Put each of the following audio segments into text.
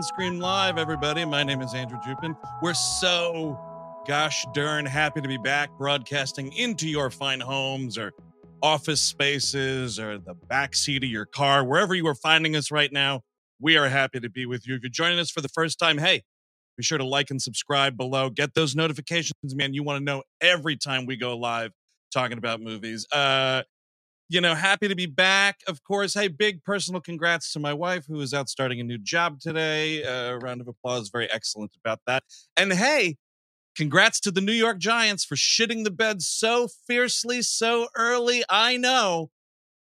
Welcome to On Screen Live, everybody. My name is Andrew Jupin. We're so gosh darn happy to be back broadcasting into your fine homes or office spaces or the back seat of your car, wherever you are finding us right now. We are happy to be with you. If you're joining us for the first time, hey, be sure to like and subscribe below. Get those notifications, man. You want to know every time we go live talking about movies. Uh, you know, happy to be back. Of course, hey, big personal congrats to my wife who is out starting a new job today. A uh, round of applause, very excellent about that. And hey, congrats to the New York Giants for shitting the bed so fiercely, so early. I know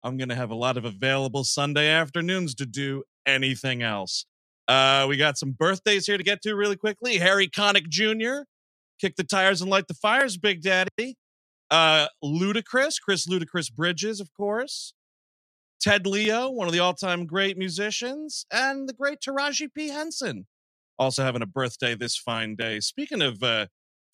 I'm going to have a lot of available Sunday afternoons to do anything else. Uh, we got some birthdays here to get to really quickly. Harry Connick Jr., kick the tires and light the fires, Big Daddy. Uh, Ludacris, Chris Ludacris Bridges, of course. Ted Leo, one of the all-time great musicians, and the great Taraji P. Henson, also having a birthday this fine day. Speaking of uh,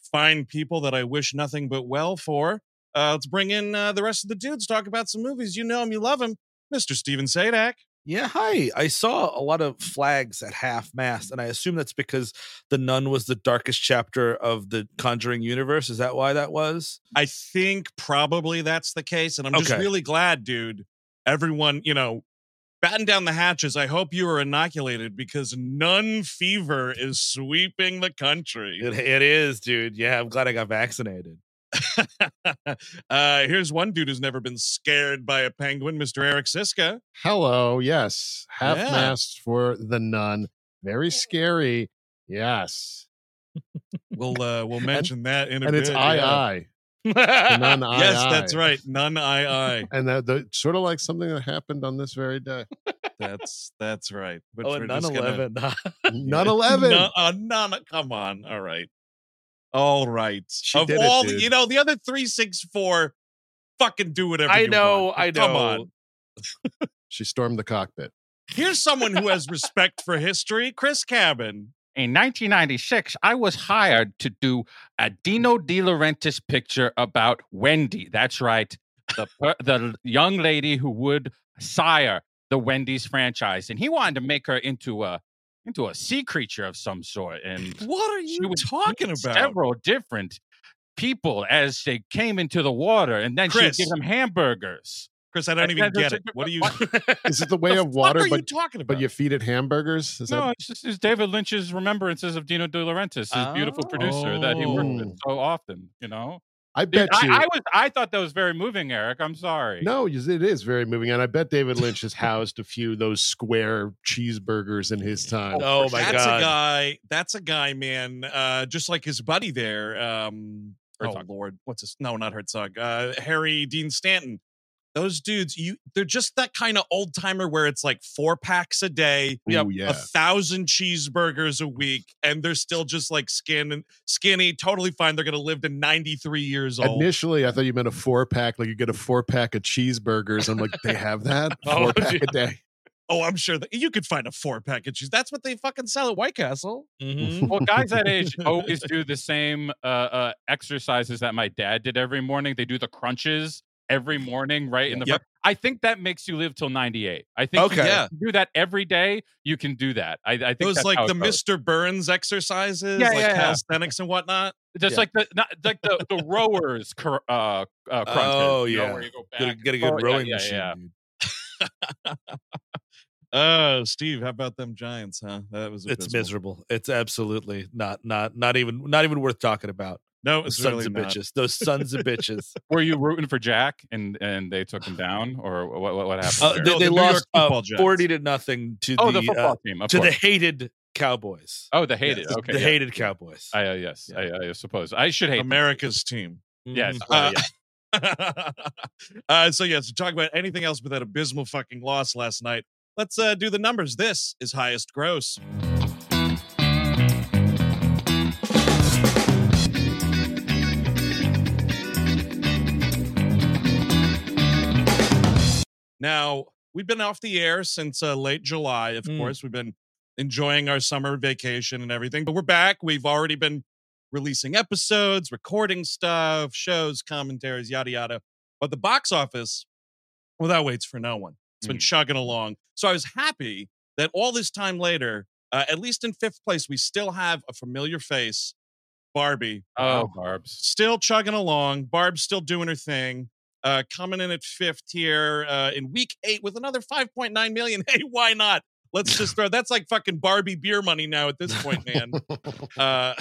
fine people that I wish nothing but well for, uh, let's bring in uh, the rest of the dudes. Talk about some movies. You know him, you love him, Mr. Stephen Sajdak. Yeah, hi. I saw a lot of flags at half mast, and I assume that's because the nun was the darkest chapter of the Conjuring universe. Is that why that was? I think probably that's the case. And I'm just really glad, dude. Everyone, you know, batten down the hatches. I hope you are inoculated because nun fever is sweeping the country. It, it is, dude. Yeah, I'm glad I got vaccinated. uh, here's one dude who's never been scared by a penguin, Mr. Eric Szyszka. Hello, yes. Half Yeah. mast for the nun. Very scary. Yes. We'll uh, we'll mention that in a and bit. it's I yeah. I. The nun I Yes, I. that's right. Nun I I. And that the sort of like something that happened on this very day. That's that's right. Which oh, we're just gonna- 9/11. Nun eleven. No, uh, none. Come on. All right. All right. She of did it, all, the, dude. you know, the other three, six, four, fucking do whatever. I you know, want. I know. Come know. on. She stormed the cockpit. Here's someone who has respect for history. Chris Cabin. In 1996, I was hired to do a Dino De Laurentiis picture about Wendy. That's right, the per- the young lady who would sire the Wendy's franchise, and he wanted to make her into a into a sea creature of some sort. And What are she you talking about? Several different people as they came into the water, and then she would Chris. give them hamburgers. Chris, I don't I- even I- get it. What are you? Is it the way the of fuck water, are you but talking about? but you feed it hamburgers? Is No, that it's just it's David Lynch's remembrances of Dino De Laurentiis, his beautiful producer that he worked with Oh. so often. You know, I Dude, bet you I, I was I thought that was very moving, Eric. I'm sorry. No, it is very moving. And I bet David Lynch has housed a few of those square cheeseburgers in his time. Oh my that's god. a guy. That's a guy, man. Uh, just like his buddy there. Um, oh Lord, what's his? No, not Herzog. Uh, Harry Dean Stanton. Those dudes, you they're just that kind of old timer where it's like four packs a day, Ooh, yeah. a thousand cheeseburgers a week, and they're still just like skin skinny, totally fine. They're gonna live to 93 years old. Initially, I thought you meant a four pack, like you get a four pack of cheeseburgers. I'm like, they have that Oh, four pack gee. a day. Oh, I'm sure that you could find a four pack of cheese. That's what they fucking sell at White Castle. Mhm. Well, guys that age always do the same uh, uh, exercises that my dad did every morning. They do the crunches every morning, right in the. Yep. front. I think that makes you live till 98. I think Okay. you, Yeah. you do that every day. You can do that. I, I think Those that's like how the. Mr. Burns exercises, Yeah, like yeah, yeah. calisthenics and whatnot. Just Yeah. like the not like the the rowers cr- uh, uh crunches, Oh, you know, yeah. where you go back Get a, and get a good forth. Rowing yeah, machine. yeah. dude. Oh, Steve, how about them Giants? Huh? That was It's miserable. It's absolutely not not not even not even worth talking about. No, Those sons of not. bitches. Those sons of bitches. Were you rooting for Jack and and they took him down, or what? What, what happened? Uh, they, No, they the lost uh, forty to nothing to oh, the, the football uh, team, to the hated Cowboys. oh, the hated. the, okay, the yeah. hated Cowboys. I, uh, yes, I, I suppose I should hate. them. America's team. Yes, Mhm. Uh, yeah. uh, so yeah, so talk about anything else but that abysmal fucking loss last night. Let's uh, do the numbers. This is highest gross. Now we've been off the air since uh, late July. Of Mm. course, we've been enjoying our summer vacation and everything, but we're back. We've already been releasing episodes, recording stuff, shows, commentaries, yada yada. But the box office, well, that waits for no one. It's been Mm. chugging along. So I was happy that all this time later, uh, at least in fifth place, we still have a familiar face, Barbie, Oh, Barb's. still chugging along. Barb's still doing her thing. Uh, coming in at fifth here uh, in week eight with another 5.9 million. Hey, why not? Let's just throw that's like fucking Barbie beer money now at this point, man. Uh,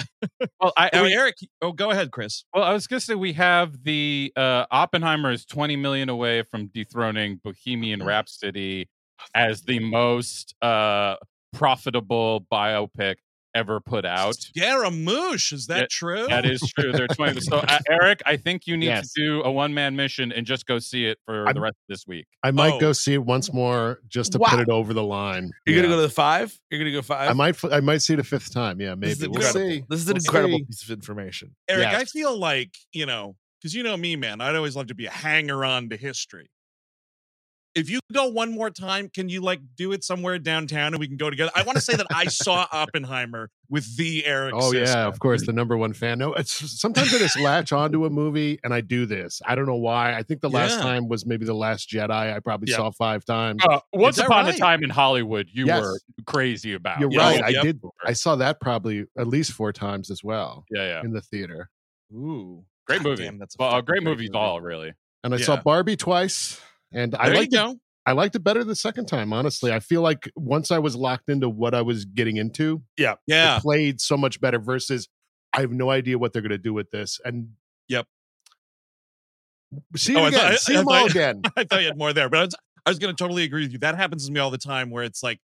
Well, I, now, we- Eric, oh, go ahead, Chris. well, I was gonna say we have the uh, Oppenheimer is twenty million away from dethroning Bohemian Rhapsody as the most uh, profitable biopic ever put out. Scaramouche, is that Yeah, true? That is true. They're 20. So, uh, Eric, I think you need Yes. to do a one man mission and just go see it for I'm- the rest of this week. I might Oh. go see it once more just to Wow. put it over the line. You're Yeah. gonna go to the five. You're gonna go five. I might. I might see it a fifth time. Yeah, This is maybe. We'll incredible. see. This is an We'll incredible see. piece of information. Eric, I feel like, you know, because you know me, man, I'd always love to be a hanger on to history. If you go one more time, can you like do it somewhere downtown and we can go together? I want to say that I saw Oppenheimer with the Eric. Oh yeah, of course, the number one fan. No, it's sometimes I just latch onto a movie and I do this. I don't know why. I think the last Yeah. time was maybe the Last Jedi. I probably Yeah. saw five times. Uh, once upon right? a time in Hollywood, you Yes. were crazy about. You're Yeah, right. I yep. did. I saw that probably at least four times as well Yeah, yeah. in the theater. Ooh, Great God movie. damn, that's a well, great great movies movie. all really. And I saw Barbie twice, and I there liked it. go. I liked it better the second time. Honestly, I feel like once I was locked into what I was getting into, Yeah, it played so much better. Versus, I have no idea what they're going to do with this. And Yep. see it Oh, I again. thought- I- see I them thought- all again. I thought you had more there, but I was, I was going to totally agree with you. That happens to me all the time, where it's like,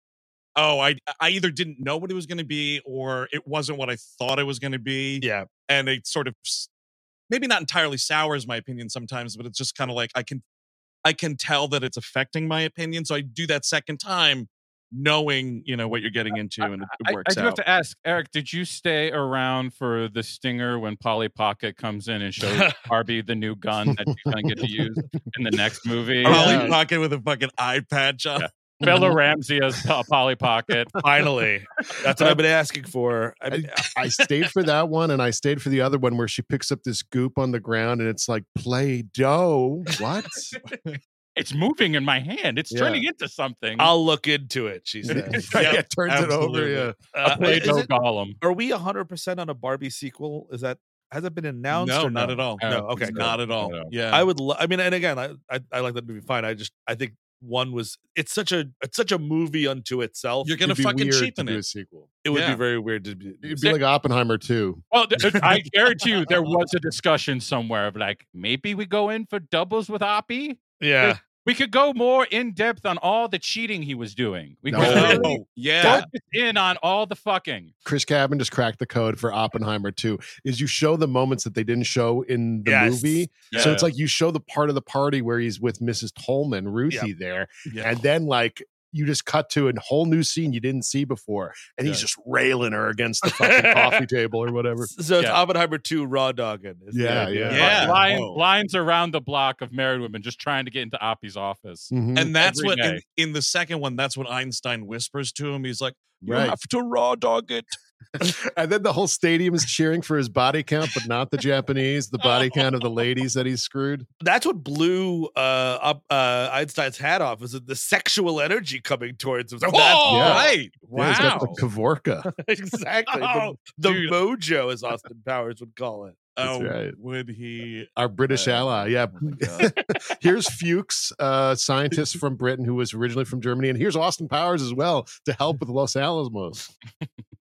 oh, I I either didn't know what it was going to be, or it wasn't what I thought it was going to be. Yeah. and it sort of maybe not entirely sours my opinion sometimes but it's just kind of like i can i can tell that it's affecting my opinion so i do that second time knowing you know what you're getting into and it, it I, I works do out have to ask, Eric, did you stay around for the stinger when Polly Pocket comes in and shows Barbie the new gun that she's going to get to use in the next movie? Polly Yeah. Pocket with a fucking eye patch on. Yeah. Bella Ramsey as Po- Polly Pocket. Finally, that's what I've been asking for. I mean, I stayed for that one, and I stayed for the other one where she picks up this goop on the ground, and it's like Play Doh. What? It's moving in my hand. It's Yeah. turning into something. I'll look into it. She says. Yep, yeah, turns it over. absolutely. Yeah. Uh, Play is Doh it- Gollum. are we 100 percent on a Barbie sequel? Is that has it been announced? no or not at all No, No, okay, not at all No. yeah I would. Lo- I mean, and again, I, I I like that movie. Fine. I just I think one was. It's such a it's such a movie unto itself. you're gonna It'd be fucking weird to cheapen a it sequel. it would yeah. be very weird to be. It'd be like Oppenheimer too. Well, th- th- I guarantee you there was a discussion somewhere of like, maybe we go in for doubles with Oppie. yeah. We could go more in depth on all the cheating he was doing. We could No. really oh, yeah focus in on all the fucking. Chris Cabin just cracked the code for Oppenheimer too. Is you show the moments that they didn't show in the Yes. movie. So it's like you show the part of the party where he's with Mrs. Tolman, Ruthie there, yeah. and then like you just cut to a whole new scene you didn't see before, and he's just railing her against the fucking coffee table or whatever. So it's Yeah. Oppenheimer 2 raw dogging. is Yeah, yeah. Yeah. Line, lines around the block of married women just trying to get into Oppie's office. Mhm. and that's every what in, in the second one that's what einstein whispers to him he's like you Right. have to raw dog it and then the whole stadium is cheering for his body count, but not the Japanese, the body count of the ladies that he's screwed. That's what blew uh, up uh, Einstein's hat off. Was the sexual energy coming towards him? That's- Oh, Yeah. right. Yeah, he's got the Wow. Kavorka. exactly. The- Oh, the dude. mojo, as Austin Powers would call it. That's oh, right. would he? Our British Uh, ally. Yeah. oh here's Fuchs, uh, scientist from Britain who was originally from Germany. And here's Austin Powers as well to help with Los Alamos.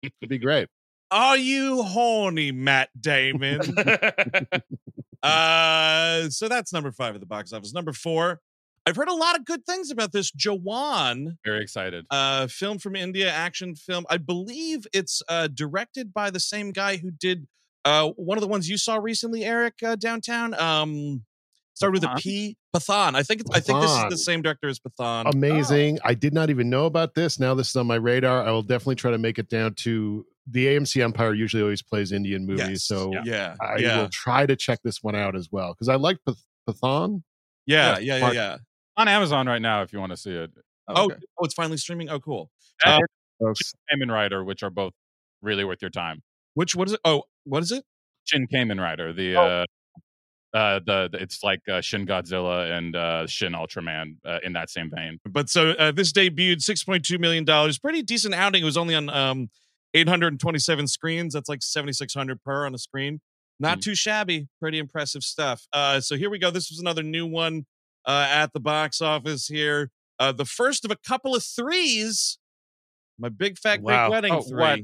It'd be great. Are you horny, Matt Damon? uh, so that's number five at the box office. Number four, I've heard a lot of good things about this Jawan Very excited. uh, film from India, action film. I believe it's uh, directed by the same guy who did uh, one of the ones you saw recently, Eric, uh, downtown. Um, started with a P. Pathaan? I think it's, I think this is the same director as Pathaan. Amazing. I did not even know about this. Now this is on my radar. I will definitely try to make it down to the AMC Empire usually always plays Indian movies. Yes. So yeah, I yeah, will try to check this one out as well because I like Path- Pathaan. yeah, Yeah, yeah, yeah, Mark- yeah. On Amazon right now, if you want to see it. Oh, Okay. oh, it's finally streaming. Oh, cool. Uh, Folks. Kamen Rider, which are both really worth your time. Which what is it? Oh, what is it? Shin Kamen Rider, the Oh. uh, uh, the, the it's like uh, Shin Godzilla and uh, Shin Ultraman uh, in that same vein. But so uh, this debuted six point two million dollars. Pretty decent outing. It was only on um eight hundred and twenty seven screens. That's like seventy six hundred per on a screen. Not Mm. too shabby. Pretty impressive stuff. Uh, so here we go. This was another new one uh, at the box office here. Uh, the first of a couple of threes. My big fat Wow. great wedding Oh, three. what?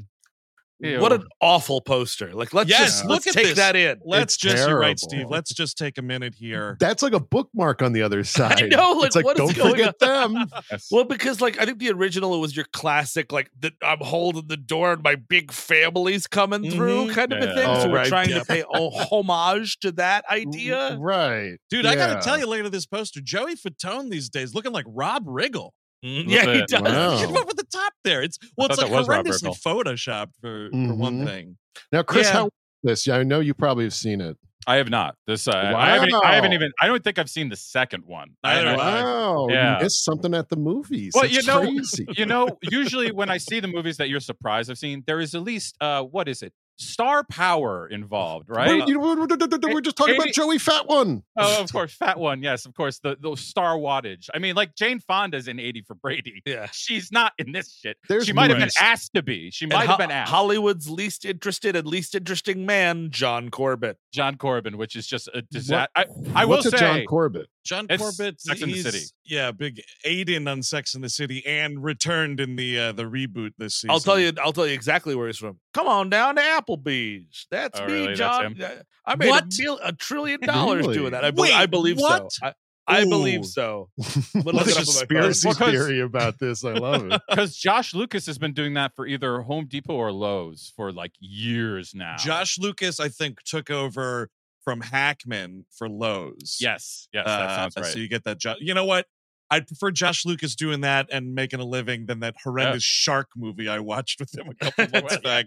What an awful poster! Like let's Yes, just look let's at take this. that in. Let's It's just you're right. Steve. Let's just take a minute here. That's like a bookmark on the other side. know, like, it's like what is don't going forget them. Yes. Well, because like I think the original it was your classic like the, I'm holding the door and my big family's coming through Mhm. kind of a thing. Oh, so we're right, trying yeah. to pay homage to that idea. Right. Dude, I gotta tell you later this poster, Joey Fatone these days looking like Rob Riggle. Mm, Little Yeah, he does. Wow. Look at up at the top there. It's well, it's like was Rob horrendously photoshopped for, for one Mhm. thing. Now, Chris, Yeah. how this? Yeah, I know you probably have seen it. I have not. This uh, I haven't. I haven't even. I don't think I've seen the second one. I, Neither I- have I. Wow, Yeah. you missed something at the movies. Well, That's you know- crazy. you know, usually when I see the movies that you're surprised I've seen, there is at least uh, what is it? Star power involved, right? Wait, you- we're just talking about Joey Fat One. Oh, of course, fat one. Yes, of course. The the star wattage. I mean, like Jane Fonda's in 80 for Brady. Yeah. She's not in this shit. There's she might have been asked to be. She And might Ho- have been asked. Hollywood's least interested and least interesting man, John Corbett. John Corbin, which is just a disaster. I, I will a say, John Corbett? John It's Corbett, Sex and the City. yeah, big Aiden on Sex in the City and returned in the uh, the reboot this season. I'll tell you. I'll tell you exactly where he's from. Come on down to Applebee's. That's Oh, me, really? John. him? Uh, I made What? a, mil- a trillion dollars Really? doing that. I, be- Wait, I believe what? so. I, I Ooh. believe so. I'm gonna look What's it a up on my phone. conspiracy theory about this? I love it. because Josh Lucas has been doing that for either Home Depot or Lowe's for like years now. Josh Lucas, I think, took over from Hackman for Lowe's. Yes, yes, that Uh, sounds right. So you get that. Jo- you know what? I'd prefer Josh Lucas doing that and making a living than that horrendous shark movie I watched with him a couple months back.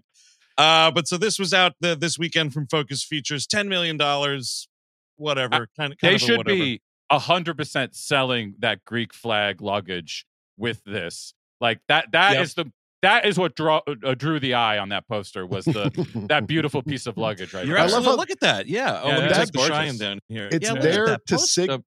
Uh, but so this was out the, this weekend from Focus Features, ten million dollars, whatever. kind of, they kind of a should whatever. be hundred percent selling that Greek flag luggage with this. Like that. That is Yep. the that is what draw, uh, drew the eye on that poster was the that beautiful piece of luggage right You're there. I love how- look at that. Yeah. Oh, Yeah, let me that's take the shine gorgeous. down here. It's yeah, there to poster. sig- Oh,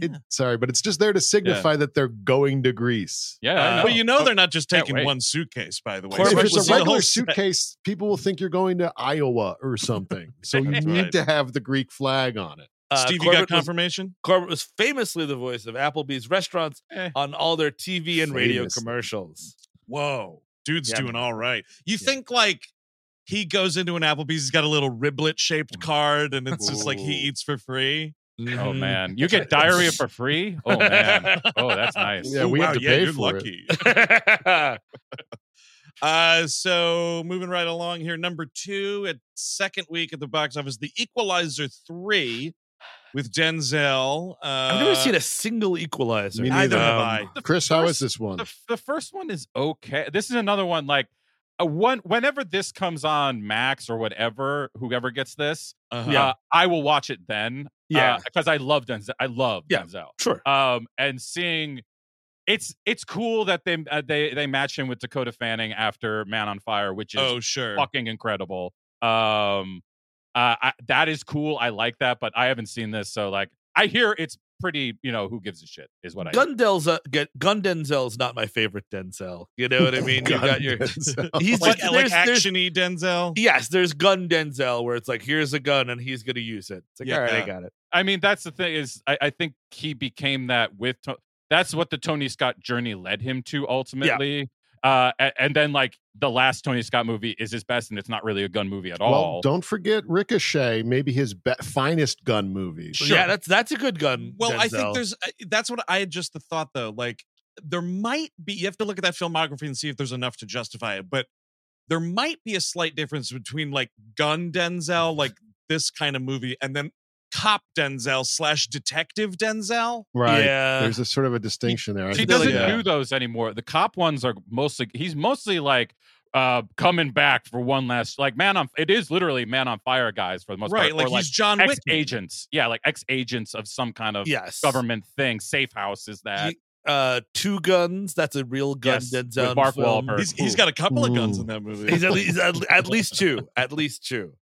yeah. It- sorry, but it's just there to signify that they're going to Greece. yeah, Uh, but you know they're not just taking one suitcase, by the way. Corbett if You're it's supposed a to see the whole regular suitcase, people will think you're going to Iowa or something. So you That's need right. to have the Greek flag on it. Uh, Steve, you got Corbett was- confirmation? Corbett was famously the voice of Applebee's restaurants Eh. on all their TV and radio commercials. Whoa, dude's Yeah, doing all right. You Yeah. think like he goes into an Applebee's, he's got a little riblet shaped card, and it's just like he eats for free. Oh Mhm. man, you get diarrhea for free. Oh man, oh that's nice. Yeah, Ooh, we wow, have to yeah, pay you're for it. lucky. uh, so moving right along here, number two at second week at the box office, The Equalizer three with Denzel. Uh, I've never seen a single equalizer. Me Neither neither. have Um, I. The Chris, how is this one? The, the first one is okay. This is another one like a one. Whenever this comes on Max or whatever, whoever gets this, Uh-huh. Yeah. uh, I will watch it then. Yeah. because I love Denzel. I love Yeah. Denzel. Sure. Um, and seeing it's it's cool that they uh, they they match him with Dakota Fanning after Man on Fire, which is Oh, sure. fucking incredible. Um, uh, I, that is cool. I like that, but I haven't seen this, so like I hear it's pretty. You know, who gives a shit is what I. hear. Gundel's uh, get Gun Denzel's not my favorite Denzel. You know what I mean? You got your he's Like, just, like there's, there's- actiony Denzel. yes, there's gun Denzel where it's like here's a gun and he's gonna use it. It's like Yeah. all right, I got it. I mean, that's the thing is, I, I think he became that with. To- that's what the Tony Scott journey led him to ultimately. Uh, and, then like the last Tony Scott movie is his best, and it's not really a gun movie at all. Well, all. don't forget Ricochet, maybe his be- finest gun movie. So, Yeah, that's that's a good gun. Well, I think there's uh, that's what I had just the thought though. Like there might be you have to look at that filmography and see if there's enough to justify it, but there might be a slight difference between like gun Denzel, like this kind of movie, and then cop Denzel slash detective Denzel. Right. Yeah. There's a sort of a distinction there. I he doesn't like- do those anymore. The cop ones are mostly he's mostly like uh coming back for one last like man on it is literally man on fire guys for the most Right, part. like or he's John ex Whitman. agents. Yeah, like ex agents of some kind of yes. government thing. Safe house is that. He- uh, two guns. That's a real gun Yes, with Denzel Mark film. Wahlberg. He's, he's got a couple of guns Ooh. in that movie. He's at least at, at least two. At least two.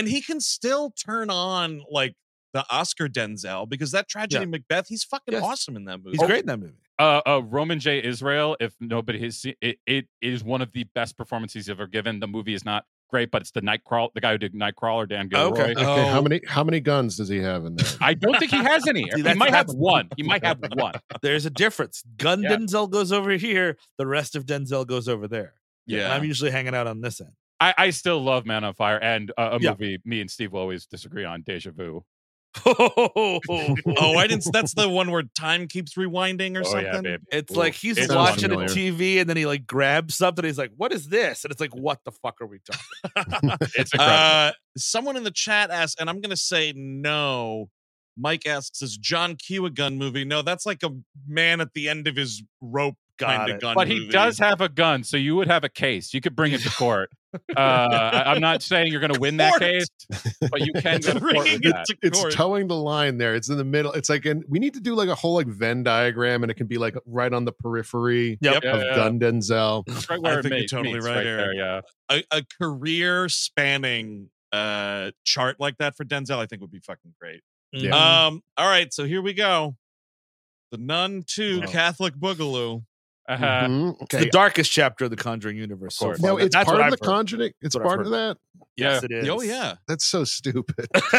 And he can still turn on like the Oscar Denzel because that tragedy Macbeth, he's fucking Yes. awesome in that movie. He's great in that movie. uh, uh, Roman J. Israel, if nobody has seen it, it is one of the best performances he's ever given. The movie is not great, but it's the Nightcrawler, the guy who did Nightcrawler, Dan Gilroy. Okay. Okay, how Oh. many how many guns does he have in there? I don't think he has any. he that's- might have one. He might have one. There's a difference. Gun Yeah. Denzel goes over here. The rest of Denzel goes over there. And Yeah. I'm usually hanging out on this end. I, I still love Man on Fire and uh, a Yeah. movie me and Steve will always disagree on, Deja Vu. oh, I didn't. That's the one where time keeps rewinding or Oh something. yeah. It's Ooh, like he's it watching a TV and then he like grabs something. He's like, "What is this?" And it's like, "What the fuck are we talking?" It's incredible. Uh, someone in the chat asked, and I'm going to say no. Mike asks, "Is John Q a gun movie?" No, that's like a man at the end of his rope kind of it. gun. but he does have a gun, so you would have a case. You could bring it to court. Uh, I, am not saying you're going to win that case, but you can go to court with it that. to it's court. towing the line there. It's in the middle. It's like an we need to do like a whole like Venn diagram, and it can be like right on the periphery Yep. Yeah, of yeah. Gun Denzel. It's right I where it think you're totally meets right, Eric. there. Yeah. a, a career spanning uh chart like that for Denzel, I think would be fucking great. Yeah. Um, all right, so here we go. The Nun 2 Oh. Catholic Boogaloo. Uh-huh. Mhm. It's the Okay. darkest chapter of the Conjuring universe. So No, it's That's part of I've the heard. Conjuring. It's what part of that. Yes, it is. Oh yeah. That's so stupid.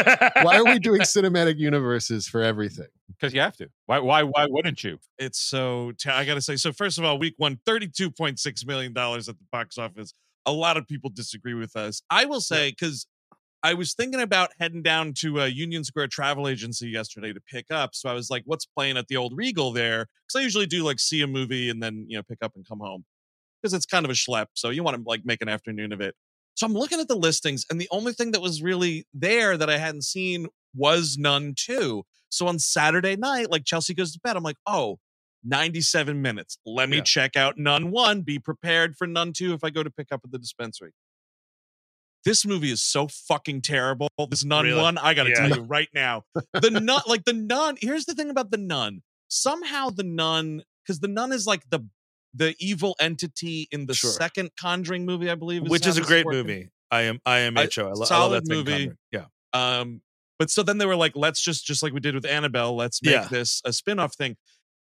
Why are we doing cinematic universes for everything? Because you have to. Why? Why? Why wouldn't you? It's so ta- I gotta say. So first of all, week one, $32.6 million at the box office. A lot of people disagree with us. I will say because I was thinking about heading down to a Union Square travel agency yesterday to pick up. So I was like, "What's playing at the old Regal there?" Because I usually do like see a movie and then you know pick up and come home because it's kind of a schlep. So you want to like make an afternoon of it. So I'm looking at the listings, and the only thing that was really there that I hadn't seen was none 2. So on Saturday night, like Chelsea goes to bed, I'm like, oh, 97 minutes. Let me Yeah. check out none 1. Be prepared for none 2 if I go to pick up at the dispensary. This movie is so fucking terrible. This Nun Really? 1, I got to Yeah. tell you right now. The Nun, like the Nun, here's the thing about the Nun. Somehow the Nun, because the Nun is like the the evil entity in the Sure. second Conjuring movie, I believe. which is a great working. movie. I am I am A HO. I, lo- I love solid that movie. Conjuring. Yeah. Um, but so then they were like, let's just just like we did with Annabelle, let's make Yeah. this a spin-off thing.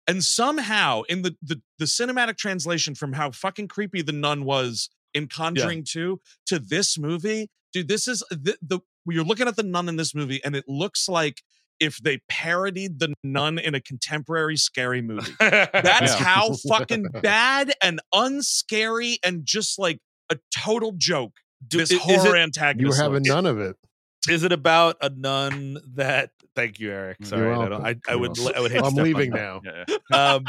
And somehow in the, the the cinematic translation from how fucking creepy the nun was in Conjuring 2 to this movie, dude, this is the, the you're looking at the nun in this movie, and it looks like if they parodied the nun in a contemporary scary movie. That's Yeah. how fucking bad and unscary and just like a total joke. Do- this i- is horror it- antagonist. You were having looks. none of it. Is it about a nun that? Thank you, Eric. Sorry, I, don't. I, I would. I would hate. to I'm step leaving now. Yeah, yeah. Um,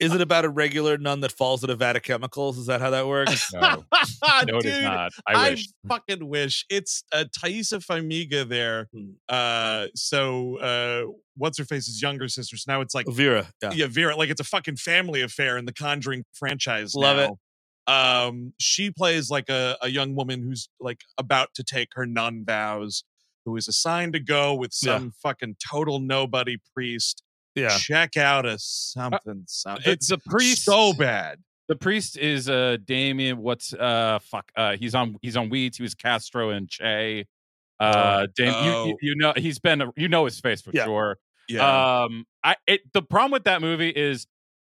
is it about a regular nun that falls at a vat of chemicals? Is that how that works? No, no, it is not. I wish. fucking wish. It's uh, Taissa Farmiga there. Hmm. Uh, so uh, what's her face's younger sister. So now it's like Vera. Yeah. yeah, Vera. Like it's a fucking family affair in the Conjuring franchise. Love it. Um, she plays like a, a young woman who's like about to take her nun vows, who is assigned to go with Yeah. some fucking total nobody priest Yeah. check out a something. some- the- it's a priest- so bad. The priest is uh Damien. What's uh fuck? Uh, he's on he's on Weeds. He was Castro and Che. Uh, Dam- you, Oh. you you know he's been you know his face for Yeah. sure. Yeah, Um, I it the problem with that movie is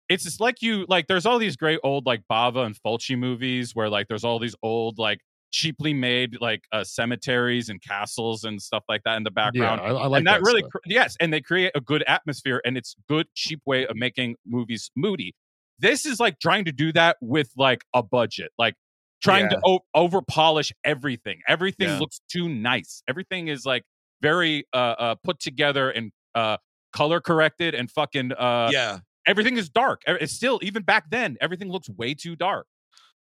it's just like you like there's all these great old like Bava and Fulci movies where like there's all these old like cheaply made like uh, cemeteries and castles and stuff like that in the Yeah, background. I, I like and that, really cr- yes, and they create a good atmosphere and it's good cheap way of making movies moody. This is like trying to do that with like a budget, like trying to o- over polish everything. Everything Yeah. looks too nice. Everything is like very uh, uh put together and uh color corrected and fucking uh yeah. everything is dark. It's still even back then everything looks way too dark.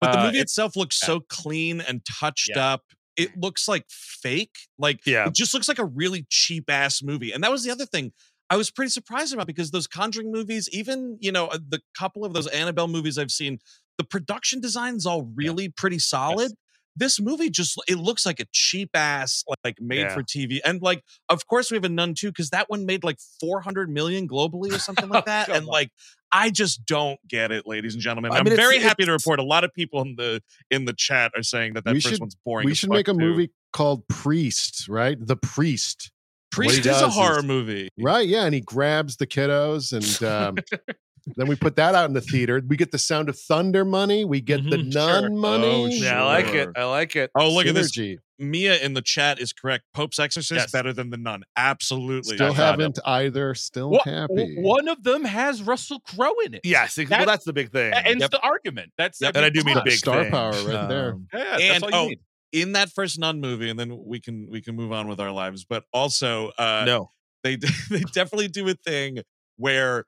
But the Uh, movie it- itself looks yeah. so clean and touched Yeah. up. It looks like fake. Like Yeah. it just looks like a really cheap ass movie. And that was the other thing I was pretty surprised about because those Conjuring movies, even you know uh, the couple of those Annabelle movies I've seen, the production design's all really pretty solid. This movie just it looks like a cheap ass like made Yeah. for TV. And like of course we have a nun too cuz that one made like 400 million globally or something like that and like I just don't get it ladies and gentlemen. I I'm mean, very happy to report a lot of people in the in the chat are saying that that first should- one's boring. We should make a too. movie called Priest, right? The Priest. Priest is a horror is- movie. Right, yeah, and he grabs the kiddos, and um, then we put that out in the theater. We get the Sound of Thunder money. We get the Mhm, Nun sure. money. Oh, Yeah, I like it. I like it. Oh, look at this. Synergy. Mia in the chat is correct. Pope's Exorcist Yes. better than the Nun. Absolutely. Still That's not haven't either. Still Wha- happy. One of them has Russell Crowe in it. Yes. ex- That- well, that's the big thing. A- and Yep. the argument. That's and I do mean come big Star thing. power right there. Um, Yeah, that's And- all you oh, need. in that first Nun movie, and then we can we can move on with our lives. But also, uh, no. they they definitely do a thing where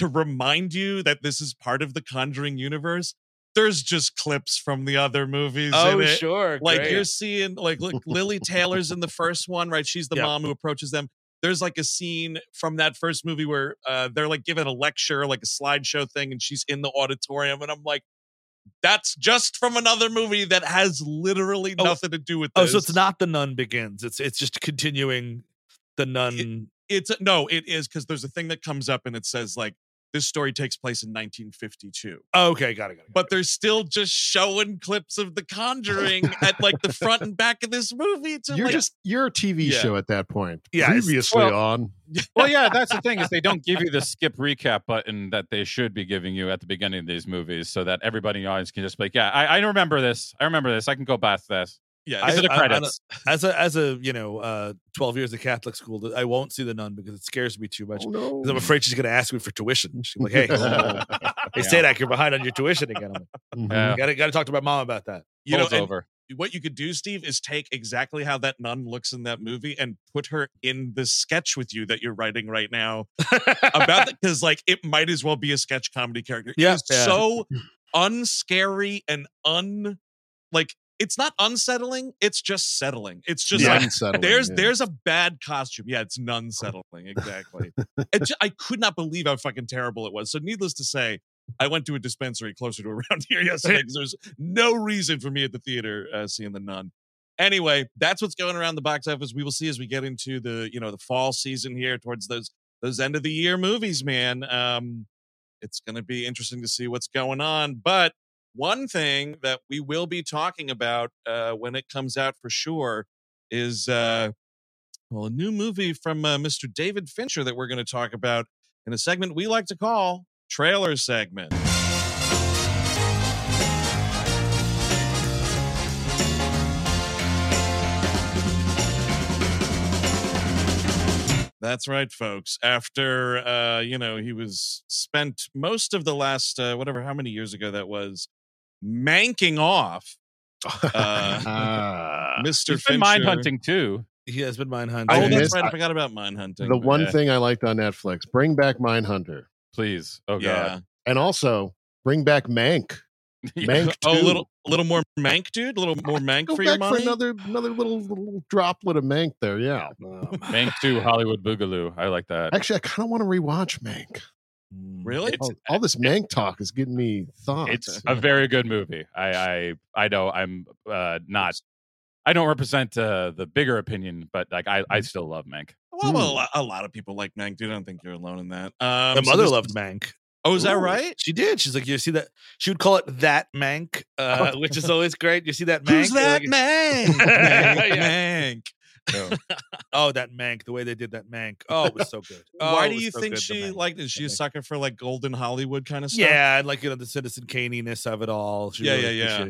to remind you that this is part of the Conjuring universe. There's just clips from the other movies. Oh, in it. sure. like great. you're seeing like look Lili Taylor's in the first one, right? She's the Yep. mom who approaches them. There's like a scene from that first movie where uh, they're like giving a lecture, like a slideshow thing, and she's in the auditorium, and I'm like, that's just from another movie that has literally Oh, nothing to do with Oh, so it's not the nun begins. It's it's just continuing the nun. It's no, it is because there's a thing that comes up and it says like this story takes place in 1952. Oh, okay, got it. Got it. but they're still just showing clips of The Conjuring at like the front and back of this movie. To You're like, just you're a TV Yeah. show at that point. Yeah, Previously well- on. well, yeah, that's the thing is they don't give you the skip recap button that they should be giving you at the beginning of these movies, so that everybody in the audience can just be like, "Yeah, I, I remember this. I remember this. I can go past this." Yeah, These I- are the I- I as a as a you know uh 12 years of Catholic school, I won't see the nun because it scares me too much. Oh, no. I'm afraid she's going to ask me for tuition. She's like, "Hey, oh, hey, Sajdak, you're behind on your tuition again." I'm Mhm. Yeah. "Got to got to talk to my mom about that." you know, and over. what you could do, Steve, is take exactly how that nun looks in that movie and put her in the sketch with you that you're writing right now about that because like it might as well be a sketch comedy character. Yeah, yeah. so unscary and un like it's not unsettling. It's just settling. It's just Yeah. like Unsettling, there's yeah. there's a bad costume. Yeah, it's none settling. Exactly. it ju- I could not believe how fucking terrible it was. So needless to say, I went to a dispensary closer to around here yesterday because there's no reason for me at the theater uh, seeing the nun. Anyway, that's what's going around the box office. We will see as we get into the you know the fall season here towards those those end of the year movies. Man, um, it's going to be interesting to see what's going on. But one thing that we will be talking about uh, when it comes out for sure is uh, well a new movie from uh, Mr. David Fincher that we're going to talk about in a segment we like to call trailer segment. That's right, folks. After uh, you know, he was spent most of the last uh, whatever how many years ago that was manking off uh, Ah. Mr. He's been Fincher. mind hunting too. He has been mine Oh, hunting. Oh, that's missed- right. I I- forgot about mine hunting. the one yeah. thing I liked on Netflix: bring back Mind Hunter, Please, oh yeah. god, and also bring back Mank. Yeah. Mank Oh, a little, a little more mank, dude. A little more mank Go for back your money. for another another little, little droplet of Mank there. Yeah. Mank two Hollywood Boogaloo. I like that. Actually, I kind of want to rewatch Mank. Really? All, all this Mank talk is getting me thoughts. It's a very good movie. I I I know I'm uh not. I don't represent uh, the bigger opinion, but like I I still love Mank. Well, well, Hmm. a, lot, of people like Mank, dude. I don't think you're alone in that. Um, My mother this loved Mank. Oh, is that right? She did. She's like, you see that? She would call it that Mank, uh, which is always great. You see that Mank? Who's that Like- Mank? Mank, Yeah. Oh, that Mank. The way they did that Mank. Oh, it was so good. Oh, Why do you so think good, she Mank. like? Is she a sucker for like golden Hollywood kind of stuff? Yeah, and like you know the citizen caniness of it all. She Yeah, really yeah, yeah.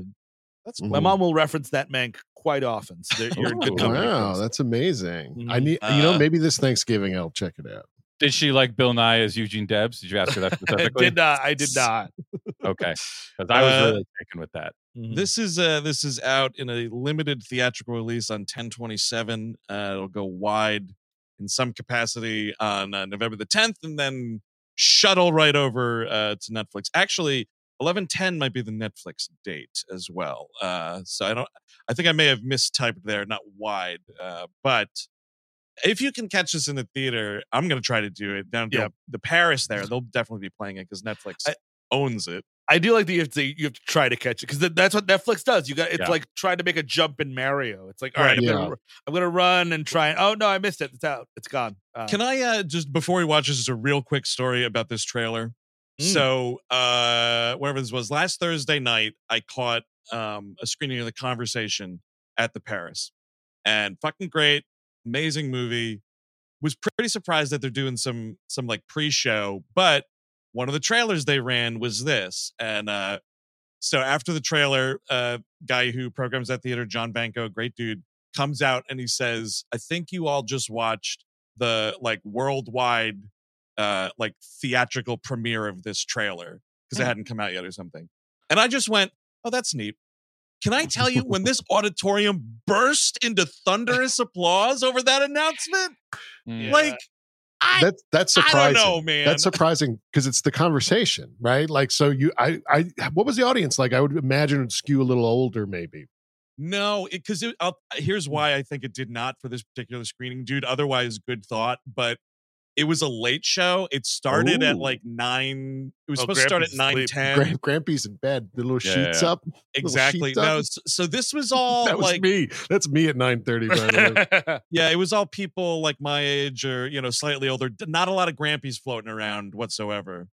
that's Mhm. My mom will reference that Mank quite often. So you're in good company. Wow, that's amazing. I Mhm. need, you know, Uh, maybe this Thanksgiving I'll check it out. Did she like Bill Nye as Eugene Debs? Did you ask her that I specifically? did not. I did not. Okay, because I was Uh, really taken with that. Mhm. This is uh this is out in a limited theatrical release on 1027. Uh, it'll go wide in some capacity on uh, November the 10th, and then shuttle right over uh, to Netflix. Actually, 1110 might be the Netflix date as well. Uh, so I don't. I think I may have mistyped there, not wide, uh, but. If you can catch this in the theater, I'm going to try to do it down to Yeah. the Paris there. They'll definitely be playing it because Netflix I- owns it. I do like that you have to you have to try to catch it because that's what Netflix does. You got it's Yeah. like trying to make a jump in Mario. It's like all right, Right. I'm, Yeah. gonna, I'm gonna run and try. And, oh no, I missed it. It's out. It's gone. Uh, Can I uh just before we watch this, just a real quick story about this trailer? Mm. So uh whatever this was, last Thursday night, I caught um a screening of the conversation at the Paris. And fucking great, amazing movie. Was pretty surprised that they're doing some some like pre-show, but one of the trailers they ran was this. And uh so after the trailer, uh guy who programs that theater, John Banco, great dude, comes out and he says, I think you all just watched the like worldwide uh like theatrical premiere of this trailer because it Hmm. hadn't come out yet or something. And I just went, "Oh, that's neat." Can I tell you when this auditorium burst into thunderous applause over that announcement? Yeah. Like I, That's that's I surprising. don't know, man. That's surprising because it's the conversation, right? Like, so you, I, I, what was the audience like? I would imagine it'd skew a little older, maybe. No, because it, I'll, here's why I think it did not for this particular screening, dude. Otherwise, good thought, but it was a late show. It started at like nine. It was Oh, supposed to start at nine ten. nine asleep. ten. Grand, Grampy's in bed, the little Yeah, sheets yeah. up. Exactly. sheets No, up. so, this was all that was like me. That's me at nine thirty. By the way. yeah, it was all people like my age or you know slightly older. Not a lot of Grampies floating around whatsoever.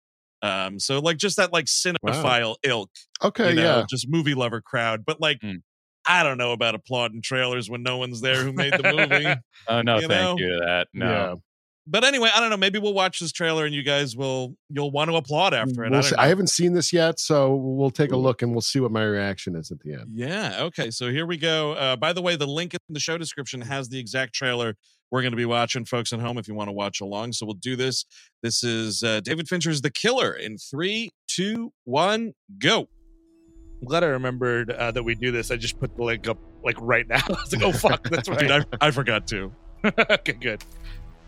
Um, so like just that like cinephile ilk, Okay, you know, yeah. just movie lover crowd. But like, Mm. I don't know about applauding trailers when no one's there who made the movie. Oh no, you thank know? you to that. No. Yeah. But anyway, I don't know. Maybe we'll watch this trailer and you guys will you'll want to applaud after it. We'll I, see. I haven't seen this yet, so we'll take a look and we'll see what my reaction is at the end. Yeah. Okay. So here we go. Uh, by the way, the link in the show description has the exact trailer we're going to be watching, folks at home, if you want to watch along. So we'll do this. This is uh, David Fincher's The Killer in three, two, one, go. I'm glad I remembered uh, that we do this. I just put the link up like right now. I was like, oh fuck, that's right. Dude, I, I forgot to. okay, good.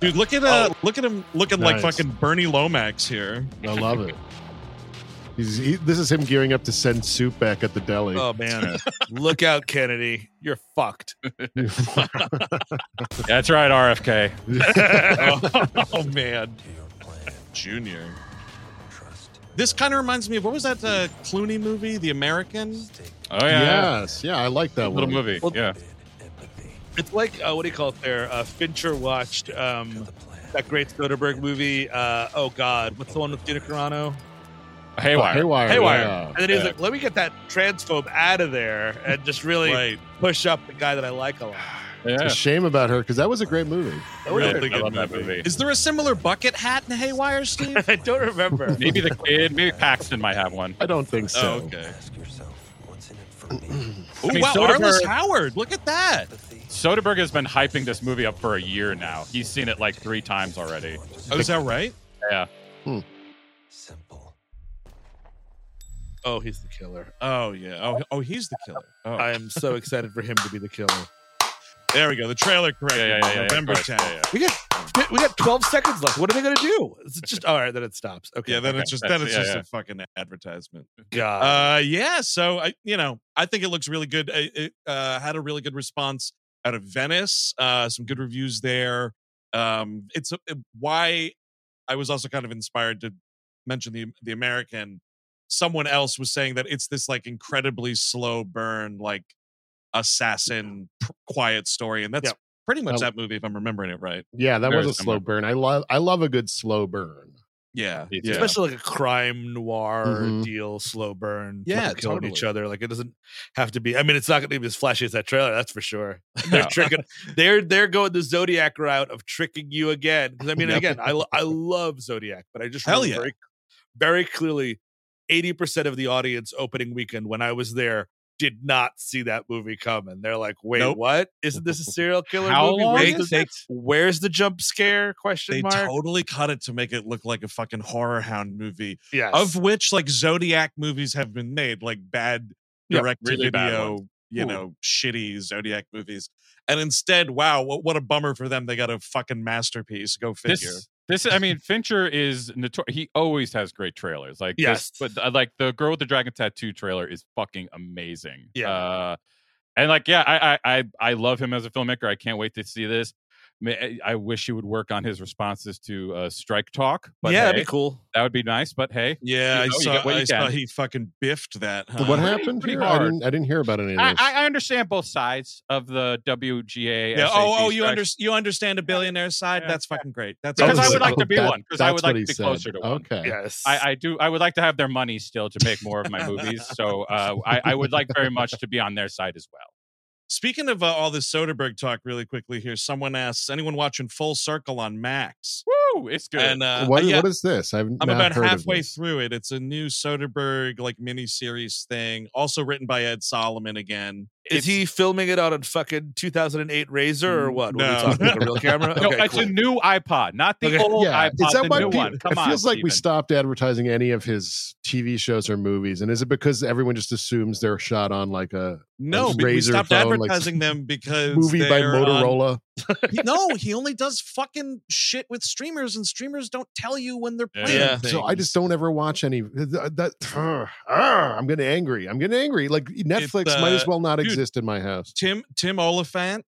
Dude, look at uh, look at him looking like fucking Bernie Lomax here. I love it. He's, he, this is him gearing up to send soup back at the deli. Oh man, look out, Kennedy. You're fucked. That's right, RFK. oh, oh, man, Junior. This kind of reminds me of what was that uh, Clooney movie, The American? Oh yeah, yeah. yes, yeah, I like that little one. movie. Well, yeah, It's like uh, what do you call it? There, uh, Fincher watched um, that great Soderbergh movie. Uh, oh God, what's the one with Gina Carano? Oh, Haywire. Haywire. Haywire. yeah. And then he was Yeah. like, "Let me get that transphobe out of there and just really Right. push up the guy that I like a lot." It's a shame about her because that was a great movie. That was Really a- I good love that movie. movie. Is there a similar bucket hat in Haywire, Steve? I don't remember. Maybe the kid, maybe Paxton might have one. I don't think so. Oh, okay. Ask yourself, what's in it for me? Ooh, I mean, wow, Soderbergh- Arliss Howard. Look at that. Soderbergh has been hyping this movie up for a year now. He's seen it like three times already. Oh, is that right? Yeah. Simple. Oh, he's the killer. Oh, yeah. Oh, oh he's the killer. Oh, I am so excited for him to be the killer. there we go. The trailer correct. Yeah, yeah, yeah, yeah, November of course. 10th. Yeah, yeah. We got we got 12 seconds left. What are they going to do? It's just all right? Then it stops. Okay. Yeah, then Okay. it's just That's- then it's yeah, just yeah. a fucking advertisement. God. Uh, yeah. So I, you know, I think it looks really good. It, it uh, had a really good response out of Venice. Uh, some good reviews there. Um, it's a, it- why I was also kind of inspired to mention the the American. Someone else was saying that it's this like incredibly slow burn, like assassin p- quiet story, and that's Yep. pretty much Oh. that movie if I'm remembering it right. Yeah, that was a slow burn. I love I love a good slow burn. Yeah, yeah. especially like a crime noir Mhm. deal, slow burn, Yeah, people killing each other. Like it doesn't have to be. I mean, it's not going to be as flashy as that trailer, that's for sure. They're No. tricking. They're they're going the Zodiac route of tricking you again. Because I mean, Yep. again, I I love Zodiac, but I just Hell remember yeah. very, very clearly, eighty percent of the audience opening weekend when I was there did not see that movie coming. They're like, "Wait, Nope. what? Isn't this a serial killer How movie? long Where's is the, it? where's the jump scare?" Question They mark. totally cut it to make it look like a fucking horror hound movie, yes. of which like Zodiac movies have been made, like bad direct to really video, you Ooh. know, shitty Zodiac movies. And instead, wow, what, what a bummer for them. They got a fucking masterpiece. Go figure. This, this, I mean, Fincher is notorious. He always has great trailers. Like, Yes. this, but uh, like the Girl with the Dragon Tattoo trailer is fucking amazing. Yeah. Uh, and like, yeah, I, I, I, I love him as a filmmaker. I can't wait to see this. Ma- I wish he would work on his responses to uh, Strike Talk. But yeah, hey, that'd be cool. that would be nice. But hey, yeah, you know, I saw. get what you I saw he fucking biffed that. Huh? what happened pretty here? I didn't I didn't hear about any of I, this. I I understand both sides of the WGA. Yeah. Oh, oh, you under, you understand a billionaire side? Yeah, That's fucking great. That's Because I would like to be That- one, 'cause I would like to be said. closer to one. Okay. Yes, I, I do. I would like to have their money still to make more of my movies. So uh, I, I would like very much to be on their side as well. Speaking of uh, all this Soderbergh talk, really quickly here, someone asks, anyone watching Full Circle on Max? Woo! It's good. And uh, what, yeah, what is this? I've I'm about heard halfway this. through it. It's a new Soderbergh like miniseries thing, also written by Ed Solomon again. Is he filming it on a fucking 2008 Razor or what? What are we No. talking about? A real camera? no, Okay, it's cool. a new iPod, not the Okay. old Yeah, iPod. is that the why new people, one. Come it on, feels like we stopped advertising any of his TV shows or movies, and is it because everyone just assumes they're shot on like a No, Like but we Razor stopped phone, like advertising them because movie by they're on- Motorola? No, he only does fucking shit with streamers, and streamers don't tell you when they're playing. Yeah. So I just don't ever watch any. That, that Ugh, Ugh, I'm getting angry. I'm getting angry. Like Netflix might as uh, well not dude, exist in my house. Tim Tim Olyphant,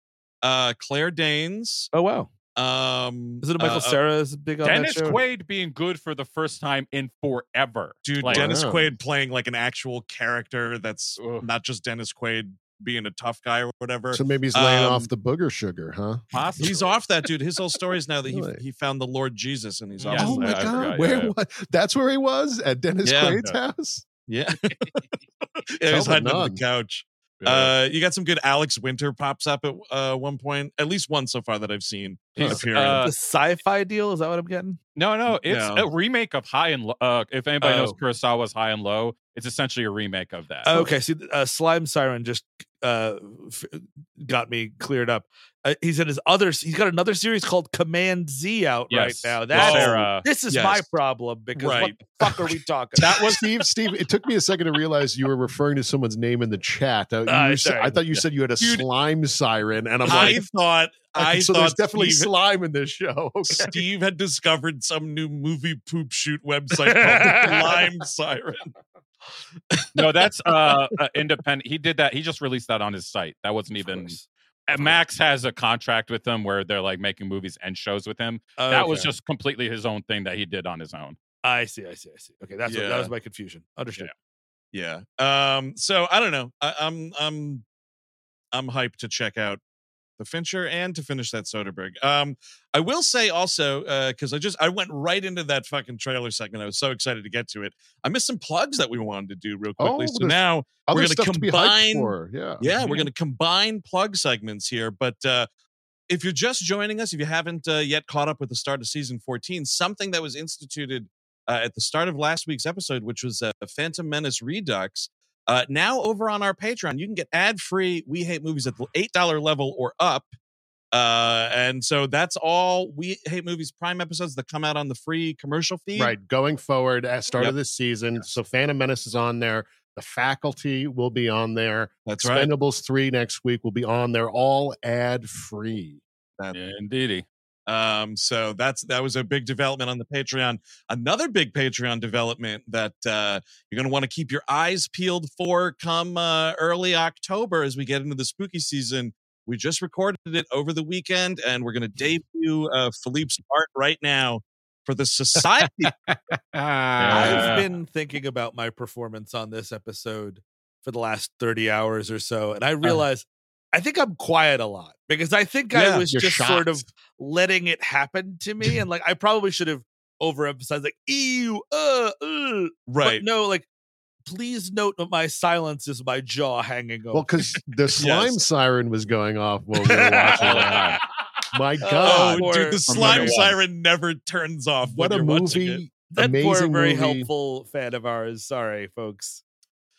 uh, Claire Danes, Oh wow! um, Is it Michael uh, uh, Sarah is big on Dennis that show? Quaid being good for the first time in forever. dude, Like, Dennis Wow. Quaid playing like an actual character that's Ugh. not just Dennis Quaid being a tough guy or whatever. So maybe he's laying um, off the booger sugar, huh? possibly. He's off that dude. His whole story is now that he, Really? he found the Lord Jesus and he's off. Yes, oh my. I god, forgot, where yeah. what? That's where he was at Dennis Yeah. Quaid's house. Yeah. yeah, Tell he's hiding under nun. the couch. Yeah. Uh, you got some good Alex Winter pops up at uh, one point, at least one so far that I've seen. He's, uh, the sci-fi deal is that what I'm getting? no, no, it's No. a remake of High and Low. Uh, if anybody knows Oh. Kurosawa's High and Low, it's essentially a remake of that. Okay, see, uh, Slime Siren just uh, f- got me cleared up. Uh, he's in his other. He's got another series called Command Z out Yes. right now. With That's Sarah. this is yes. my problem because what the fuck are we talking? About? That was Steve. Steve, it took me a second to realize you were referring to someone's name in the chat. Uh, you Ah, were sa- sorry. I thought you said you had a Dude, slime siren, and I'm like, I thought I so thought there's definitely Steve, slime in this show. Okay. Steve had discovered some new movie poop shoot website called Lime Siren. no, that's uh, uh, independent. He did that. He just released that on his site. That wasn't even. Max has a contract with them where they're like making movies and shows with him. That was just completely his own thing that he did on his own. I see. I see. I see. Okay, that's what, that was my confusion. Understood. Yeah. Um. So I don't know. I, I'm I'm I'm hyped to check out the Fincher and to finish that Soderbergh. Um. I will say also because I just I went right into that fucking trailer segment. I was so excited to get to it. I missed some plugs that we wanted to do real quickly. Oh, so now we're gonna stuff to combine-. Yeah. yeah, we're going to combine plug segments here. But uh, if you're just joining us, if you haven't uh, yet caught up with the start of season 14, something that was instituted uh, at the start of last week's episode, which was uh, Phantom Menace Redux. Uh, now over on our Patreon, you can get ad free We Hate Movies at the $8 level or up. Uh, and so that's all We Hate Movies Prime episodes that come out on the free commercial feed. Right. Going forward at start Yep. of this season. So Phantom Menace is on there. The faculty will be on there. That's right. Expendables 3 next week will be on there, all ad free. That- Indeedy. Um, so that's that was a big development on the Patreon. Another big Patreon development that uh, you're going to want to keep your eyes peeled for come uh, early October as we get into the spooky season. We just recorded it over the weekend, and we're going to debut uh, Philippe's art right now for the Society. I've been thinking about my performance on this episode for the last 30 hours or so, and I realize I think I'm quiet a lot because I think Yeah, I was you're just sort of letting it happen to me, and like I probably should have overemphasized, like ew, uh, uh. Right. But no, like please note that my silence is my jaw hanging over. Well, because the slime Yes. siren was going off while we were watching that. My Oh, God, Oh, dude, the slime siren never turns off. what when a you're watching it. movie! that amazing poor, very movie. helpful fan of ours. Sorry, folks.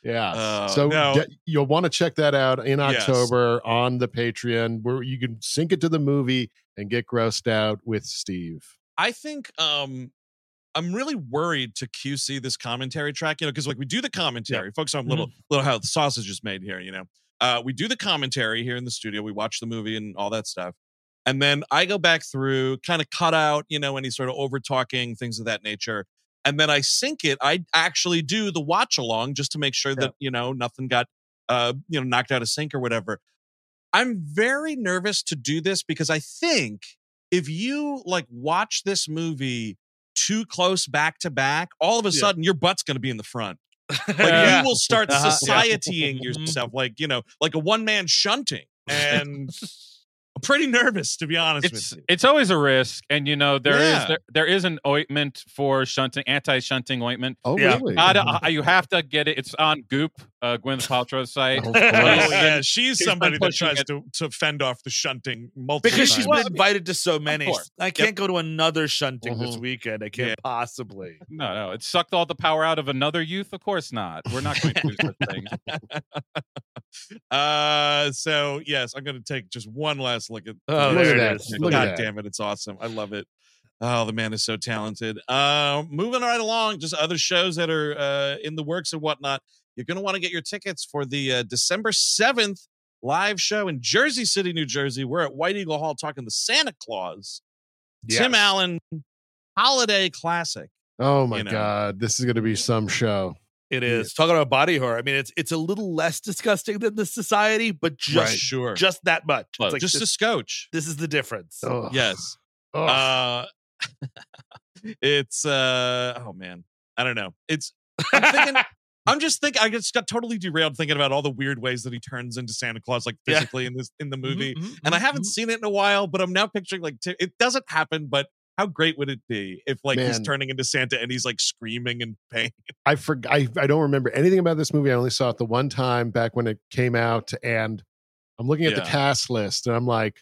Yeah. Oh, so no. de- you'll want to check that out in Yes. October on the Patreon, where you can sync it to the movie and get grossed out with Steve. I think um I'm really worried to QC this commentary track, you know, because like we do the commentary, folks. I'm little little how the sausage is made here, you know. Uh, we do the commentary here in the studio. We watch the movie and all that stuff, and then I go back through, kind of cut out, you know, any sort of over talking things of that nature, and then I sync it. I actually do the watch along just to make sure that you know nothing got uh you know knocked out of sync or whatever. I'm very nervous to do this because I think if you like watch this movie too close back to back, all of a Yeah. sudden your butt's going to be in the front. Like Yeah. you will start Uh-huh. societying yourself, like you know, like a one man shunting, and I'm pretty nervous to be honest It's with you. it's always a risk, and you know there is Yeah. there, there is an ointment for shunting, anti-shunting ointment. Oh, Yeah. really? Gotta- uh, you have to get it. It's on Goop, uh, Gwyneth Paltrow's site. Oh, yeah, she's been somebody that tries to, to fend off the shunting multiple Because she's times. Well, I been invited to so many. I can't go to another shunting this Mhm. weekend. I can't Yeah. possibly. No, no, it sucked all the power out of another youth. Of course not. We're not going to do such things. uh so yes i'm gonna take just one last look at Oh, Look there at it that. is. Look at god that. damn it it's awesome i love it oh the man is so talented uh moving right along just other shows that are uh in the works and whatnot you're gonna want to get your tickets for the uh, december 7th live show in jersey city new jersey we're at white eagle hall talking the santa claus tim allen holiday classic Oh my you know. God, this is going to be some show. It is talking about body horror. I mean, it's it's a little less disgusting than the society, but just Right, sure just that much. Well, It's like just this, a scotch this is the difference. Ugh. yes Ugh. Uh, it's uh oh man, I don't know. It's I'm thinking. I'm just thinking. I just got totally derailed thinking about all the weird ways that he turns into Santa Claus, like Yeah. physically in this in the movie. Mhm, mhm, And I mhm, haven't mhm. seen it in a while, but I'm now picturing like t- it doesn't happen. But how great would it be if like he's turning into Santa and he's like screaming in pain? I forgot. I, I don't remember anything about this movie. I only saw it the one time back when it came out, and I'm looking at the cast list, and I'm like,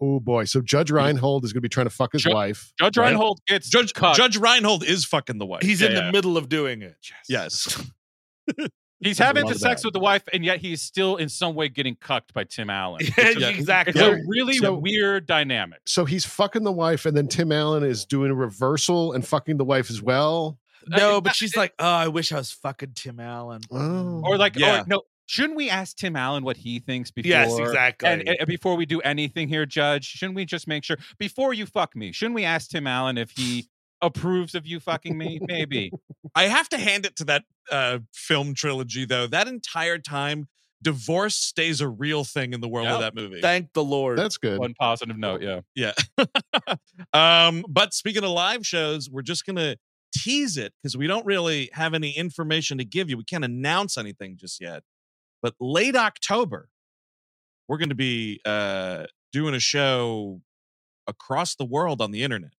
oh boy. So Judge Reinhold is going to be trying to fuck his Ju- wife. Judge right? Reinhold gets Judge cut. Judge Reinhold is fucking the wife. He's Yeah, in the middle of doing it. yes. He's having love sex that. with the wife, and yet he's still in some way getting cucked by Tim Allen. Yeah, It's, Yeah. exactly. it's a really So- weird dynamic. So he's fucking the wife, and then Tim Allen is doing a reversal and fucking the wife as well. no, Uh, but she's like, oh, I wish I was fucking Tim Allen. Oh. Or like, Yeah. or no, shouldn't we ask Tim Allen what he thinks before? yes, exactly. And, and before we do anything here, Judge, shouldn't we just make sure before you fuck me? Shouldn't we ask Tim Allen if he approves of you fucking me? Maybe. I have to hand it to that uh, film trilogy, though. That entire time, divorce stays a real thing in the world of that movie. Thank the Lord. That's good. One positive note, yeah. yeah. um, but speaking of live shows, we're just gonna tease it because we don't really have any information to give you. We can't announce anything just yet. But late October, we're going to be uh, doing a show across the world on the internet.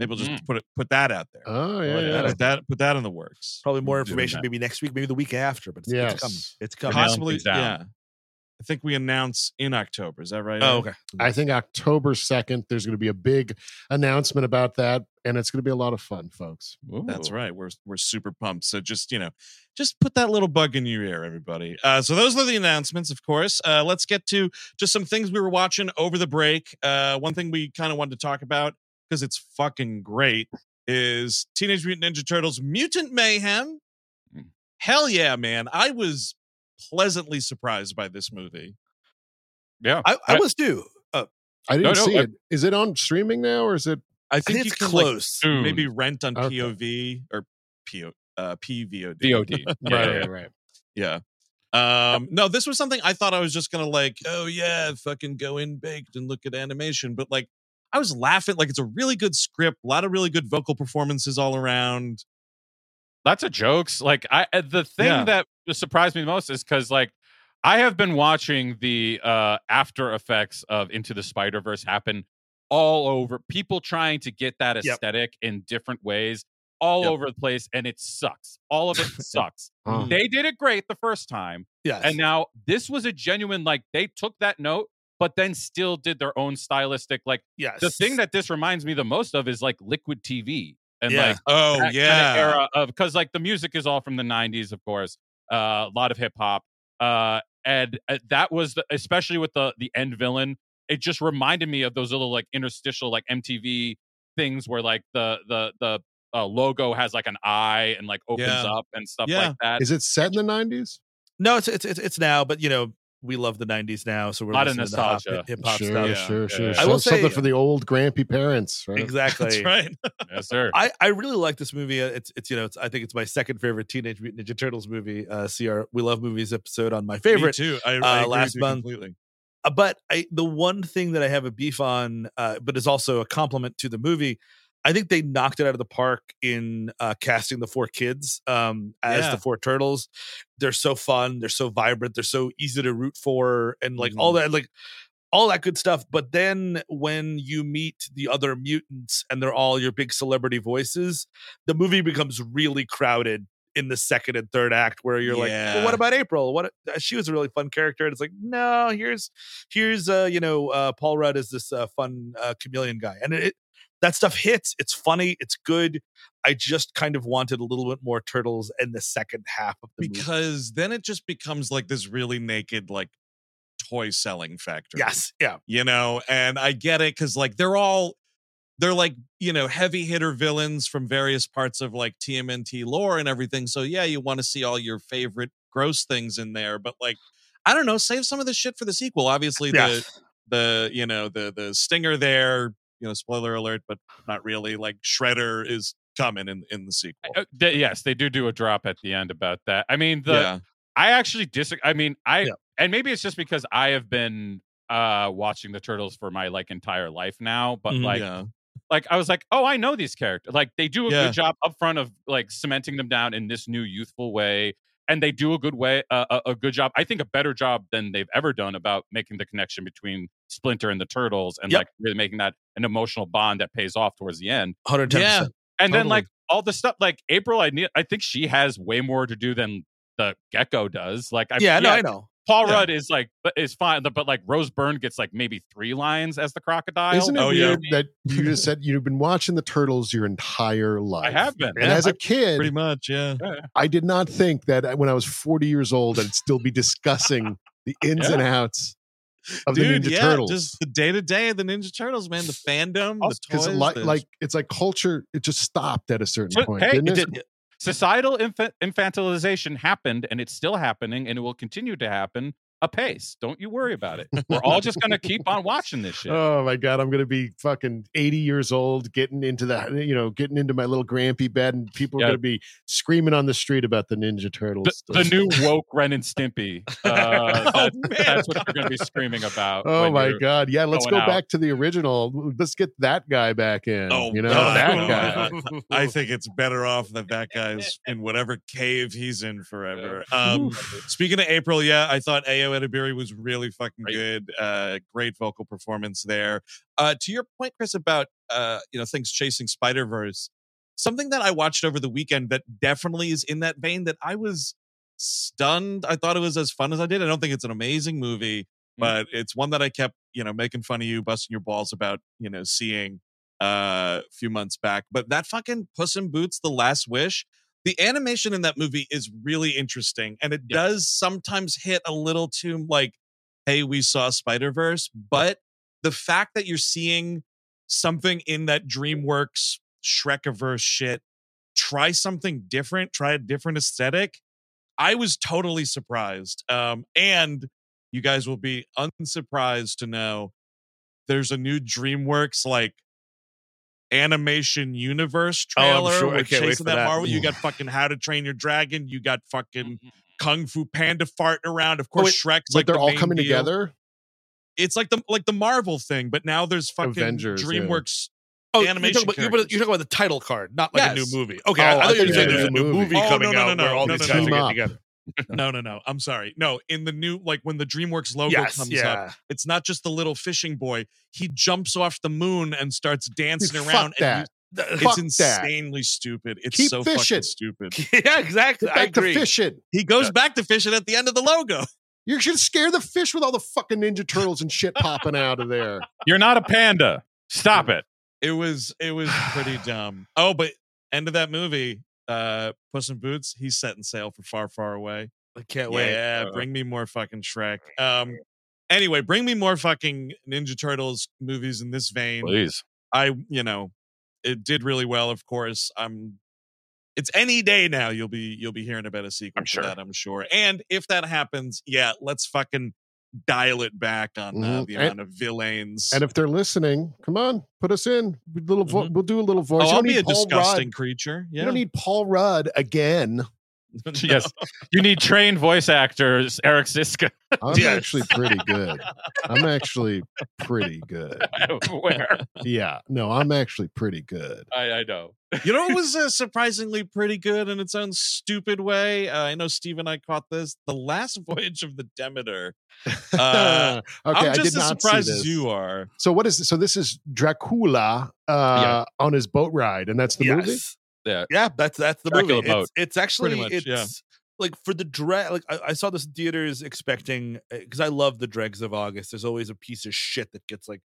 Maybe we'll just Mm. put it put that out there. Oh yeah, yeah. yeah. Put that put that in the works. Probably more information maybe next week, maybe the week after, but it's, Yes. it's coming. It's coming. Possibly, down. yeah. I think we announce in October. Is that right? Oh, okay. I think October second. There's going to be a big announcement about that, and it's going to be a lot of fun, folks. That's right. We're we're super pumped. So just you know, just put that little bug in your ear, everybody. Uh, so those are the announcements, of course. Uh, let's get to just some things we were watching over the break. Uh, one thing we kind of wanted to talk about because it's fucking great is Teenage Mutant Ninja Turtles: Mutant Mayhem. Mm. Hell yeah, man! I was pleasantly surprised by this movie. Yeah. I, I I- was too. Uh, I didn't no, see I- it. Is it on streaming now, or is it? I I think, think it's can like, close. Maybe rent on Okay. POV or PO uh, PVOD. VOD. Yeah, right, yeah, right, right. Yeah. Um, no, this was something I thought I was just gonna like, oh yeah, fucking go in baked and look at animation. But like I was laughing, like it's a really good script, a lot of really good vocal performances all around. lots of jokes. Like I, uh, the thing Yeah. that surprised me most is because like I have been watching the uh, after effects of Into the Spider Verse happen all over. People trying to get that Yep. aesthetic in different ways, all Yep. over the place, and it sucks. All of it sucks. Huh. They did it great the first time, Yes. and now this was a genuine like they took that note, but then still did their own stylistic. Like yes. the thing that this reminds me the most of is like Liquid TV and Yeah. like Oh that yeah. kinda era of because like the music is all from the 90s of course uh, a lot of hip hop uh and uh, that was the, especially with the the end villain it just reminded me of those little like interstitial like mtv things where like the the the uh, logo has like an eye and like opens Yeah. up and stuff Yeah. like that Is it set in the nineties? no, it's, it's it's it's now, but you know we love the '90s now, so we're Lot of listening to nostalgia. hip hop Sure, stuff. Yeah. sure, sure. Yeah. I will Some- something say- for the old grampy parents, right? Exactly. That's right. yes sir I, I really like this movie. Uh, It's it's you know it's, I think it's my second favorite Teenage Mutant Ninja Turtles movie. Uh, see our We Love Movies episode on my Me favorite. too. I, I uh, agree last with you month. completely. Uh, but I the one thing that I have a beef on, uh, but is also a compliment to the movie. I think they knocked it out of the park in uh, casting the four kids um, as Yeah. the four turtles. They're so fun. They're so vibrant. They're so easy to root for, and like all that, like all that good stuff. But then when you meet the other mutants and they're all your big celebrity voices, the movie becomes really crowded in the second and third act where you're like well, what about april what uh, she was a really fun character and it's like no here's here's uh you know uh paul rudd is this uh, fun uh, chameleon guy and it that stuff hits it's funny it's good. I just kind of wanted a little bit more turtles in the second half of the movie. Because then it just becomes like this really naked like toy selling factory. yes yeah. you know? And i get it because like they're all they're like you know heavy hitter villains from various parts of like tmnt lore and everything so yeah you want to see all your favorite gross things in there but like i don't know save some of the shit for the sequel. Obviously the yes the you know the the stinger there you know spoiler alert but not really like shredder is coming in in the sequel Uh, th- yes they do do a drop at the end about that i mean the yeah I actually disagree. I mean, I Yeah. and maybe it's just because I have been uh watching the turtles for my like entire life now, but Mhm. like yeah like I was like, "Oh, I know these characters." Like they do a good job up front of like cementing them down in this new youthful way and they do a good way uh, a, a good job. I think a better job than they've ever done about making the connection between Splinter and the turtles and Yep. like really making that an emotional bond that pays off towards the end. 110% Yeah. And then like all the stuff like April I need I think she has way more to do than the gecko does. Like I yeah no i know Paul Yeah. Rudd is like but is fine, but like Rose Byrne gets like maybe three lines as the crocodile. Isn't it Oh, yeah. weird that you just said you've been watching the turtles your entire life? I have been. And Yeah, as a kid, pretty much yeah I did not think that uh, when I was 40 years old, I'd still be discussing the ins and outs of dude the Ninja yeah Turtles. just the day-to-day of the ninja turtles man the fandom the because toys like, the- like it's like culture, it just stopped at a certain So, point. hey, it did- Societal infa- infantilization happened and it's still happening and it will continue to happen apace. Don't you worry about it. We're all just going to keep on watching this shit. Oh my god, I'm gonna be fucking 80 years old, getting into that, you know, getting into my little grampy bed, and people are gonna be screaming on the street about the Ninja Turtles. the, the new woke Ren and Stimpy. Uh, Oh, that's, what you're going to be screaming about. Oh my god! Yeah, let's go out. back to the original. Let's get that guy back in. Oh, you know no, that guy. I think it's better off that that guy's in whatever cave he's in forever. Um, speaking of April, yeah, I thought Ayo Edebiri was really fucking good. Uh, great vocal performance there. Uh, to your point, Chris, about uh, you know things chasing Spider Verse, something that I watched over the weekend that definitely is in that vein. That I was stunned. I thought it was as fun as I did. I don't think it's an amazing movie, but it's one that I kept you know making fun of you, busting your balls about you know seeing uh, a few months back. But that fucking Puss in Boots: The Last Wish. The animation in that movie is really interesting, and it Yeah. does sometimes hit a little too like, "Hey, we saw Spider Verse," but the fact that you're seeing something in that DreamWorks Shrekiverse shit, try something different, try a different aesthetic. I was totally surprised, um, and you guys will be unsurprised to know there's a new DreamWorks like animation universe trailer. Oh, I'm sure. I with can't wait chasing for that that. Marvel. You got fucking How to Train Your Dragon. You got fucking mm-hmm. Kung Fu Panda farting around. Of oh, course, wait, Shrek's Like like they're the all main coming deal. together. It's like the like the Marvel thing, but now there's fucking Avengers, yeah. DreamWorks. Oh, you're animation talking, about, you're, about- you're talking about the title card, not like a new movie. Okay, Oh, I, I I thought you were thought saying you there's a new movie. movie Oh, coming no, no, out no, where all no, these no, guys no. are Team getting up. together. No, no, no. I'm sorry. No, in the new like when the DreamWorks logo yes, comes yeah. up, it's not just the little fishing boy. He jumps off the moon and starts dancing Dude, around. that. you- Fuck it's that. insanely stupid. It's Keep so fishing. fucking stupid. yeah, exactly. Get I back to agree. fishing. He goes back to fishing at the end of the logo. You should scare the fish with all the fucking Ninja Turtles and shit popping out of there. You're not a panda. Stop it. It was it was pretty dumb. Oh, but end of that movie, uh, Puss in Boots, he's setting sail for far, far away. I can't wait. Yeah, Uh, bring me more fucking Shrek. Um, anyway, bring me more fucking Ninja Turtles movies in this vein. Please. I, you know, it did really well. Of course, I'm. It's any day now. You'll be you'll be hearing about a sequel I'm to sure. that. I'm sure. And if that happens, yeah, let's fucking dial it back on uh, Mhm. the And- amount of villains. And if they're listening, come on, put us in. Little vo- Mhm. We'll do a little voice. oh, I'll be a Paul disgusting Rudd. creature. Yeah. You don't need Paul Rudd again. Yes. You need trained voice actors, Eric Szyszka. I'm Yes. actually pretty good. I'm actually pretty good. Where? Yeah, no, I'm actually pretty good. I, I know. you know, it was uh, surprisingly pretty good in its own stupid way. Uh, I know Steve and I caught this. The last voyage of the Demeter. Uh, okay, I'm I just did as not see surprised as you are. So what is this? So this is Dracula uh, on his boat ride, and that's the movie. Yeah. Yeah, that's that's the Dracula movie. boat. It's, it's actually much, it's yeah. like for the drag. Like I, I saw this in theaters expecting because I love the dregs of August. There's always a piece of shit that gets like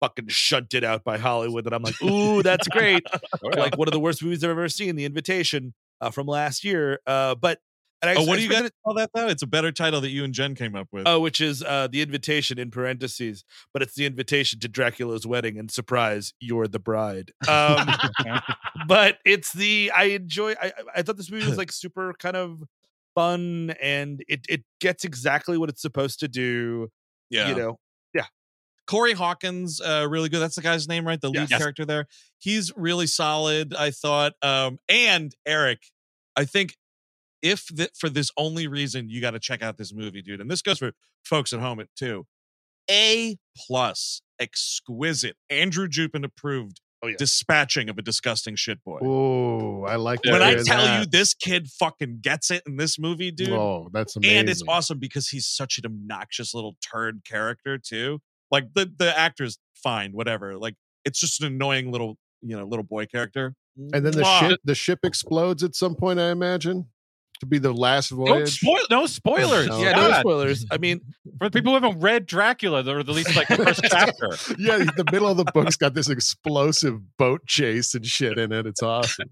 fucking shunted out by Hollywood, and I'm like, ooh, that's great. like one of the worst movies I've ever seen, The Invitation uh, from last year. Uh, but and I, Oh, I what do you expected guys call that though? It's a better title that you and Jen came up with. Oh, which is uh, the invitation in parentheses, but it's the invitation to Dracula's wedding, and surprise, you're the bride. Um, but it's the I enjoy. I I- thought this movie was like super kind of fun, and it it gets exactly what it's supposed to do. yeah. You know, Yeah. Corey Hawkins, uh, really good. That's the guy's name, right? The lead Yes. character there. He's really solid, I thought. Um, and Eric, I think if th- for this only reason you got to check out this movie, dude, and this goes for folks at home too. A plus, exquisite, Andrew Jupin approved. Oh, yeah. Dispatching of a disgusting shit boy. Oh, I like. that. when I tell you this kid fucking gets it in this movie, dude. oh, that's amazing. and it's awesome because he's such an obnoxious little turd character too. Like the the actor's fine, whatever. Like it's just an annoying little you know little boy character. And then the Mwah. ship, the ship explodes at some point. I imagine to be the last Don't spoil. No spoilers. No. yeah, no spoilers. I mean, For people who haven't read Dracula, or at least like the first chapter. yeah, the middle of the book's got this explosive boat chase and shit in it. It's awesome.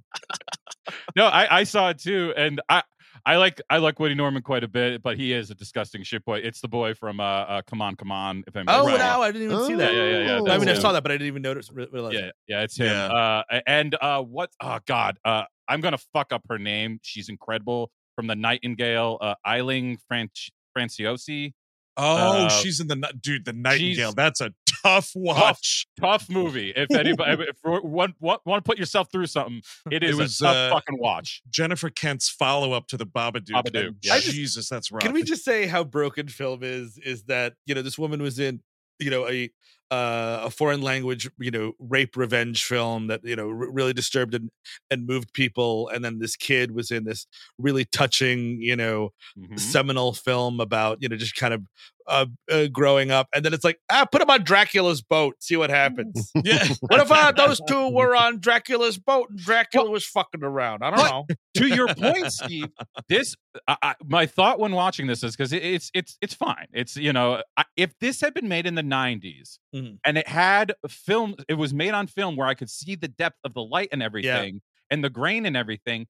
No, I, I saw it too, and I. I like I like Woody Norman quite a bit, but he is a disgusting shit boy. It's the boy from uh, uh Come On, Come On. If I'm oh Right. wow, I didn't even see that. Yeah, yeah, yeah, Oh. I mean, I saw that, but I didn't even notice. re- Realize yeah, yeah, it's him. Yeah. Uh, and uh, what? Oh God, uh, I'm gonna fuck up her name. She's incredible from the Nightingale. Uh, Aisling Franch- Franciosi. Oh, Uh, she's in the dude. The Nightingale. That's a tough watch. Tough movie. If anybody, if you want, want, want to put yourself through something, it is was, a tough uh, fucking watch. Jennifer Kent's follow up to the Babadook. Babadook, yeah. I just- Jesus, that's rough. Can we just say how broken film is? Is that you know this woman was in you know a uh, a foreign language you know rape revenge film that you know r- really disturbed and, and moved people, and then this kid was in this really touching you know Mhm. seminal film about you know just kind of uh, uh, growing up, and then it's like ah, put him on Dracula's boat, see what happens. yeah. what if uh, those two were on Dracula's boat and Dracula was fucking around? I don't know. to your point, Steve, this I, I, my thought when watching this is because it, it's it's it's fine. It's you know I, if this had been made in the '90s Mhm. and it had film, it was made on film where I could see the depth of the light and everything and the grain and everything.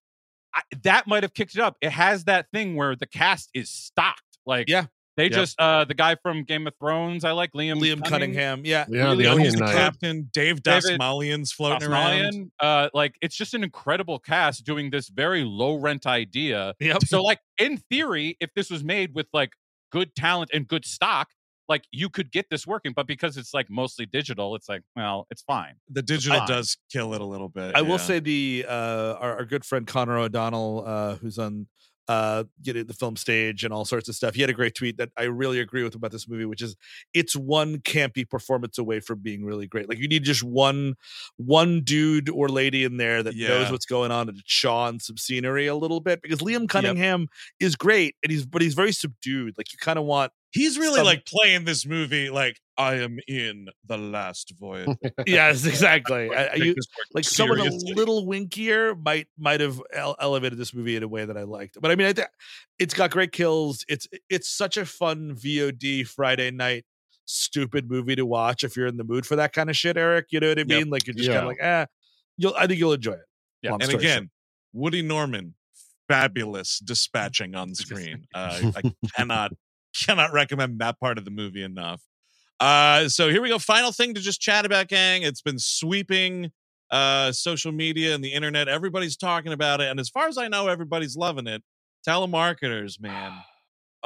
I, that might have kicked it up. It has that thing where the cast is stocked. Like Yeah. They Yep. just uh the guy from Game of Thrones. I like Liam Liam Cunningham, yeah. Yeah, Really the Onion the Knight. captain. Dave David Dastmalchian's floating around. Uh, like it's just an incredible cast doing this very low rent idea. Yep. So, like in theory, if this was made with like good talent and good stock, like you could get this working. But because it's like mostly digital, it's like, well, it's fine. The digital Fine. does kill it a little bit. I will say the uh our, our good friend Connor O'Donnell, uh, who's on uh getting the film stage and all sorts of stuff. He had a great tweet that I really agree with about this movie, which is it's one campy performance away from being really great. Like you need just one one dude or lady in there that Yeah. knows what's going on and shaw on some scenery a little bit because Liam Cunningham is great and he's but he's very subdued. Like you kind of want He's really Some- like playing this movie like I am in the last voyage. yes exactly. I- you- like someone a little winkier might might have ele- elevated this movie in a way that I liked. But I mean, I th- it's got great kills. It's it's such a fun VOD Friday night stupid movie to watch if you're in the mood for that kind of shit, Eric. You know what I Yep. mean? Like you're just kind of like, ah, you'll I think you'll enjoy it. Yeah, Long and story short. again, Woody Norman, fabulous dispatching on screen. Uh, I cannot cannot recommend that part of the movie enough. Uh, so here we go. Final thing to just chat about, gang. It's been sweeping uh, social media and the internet. Everybody's talking about it, and as far as I know, everybody's loving it. Telemarketers, man.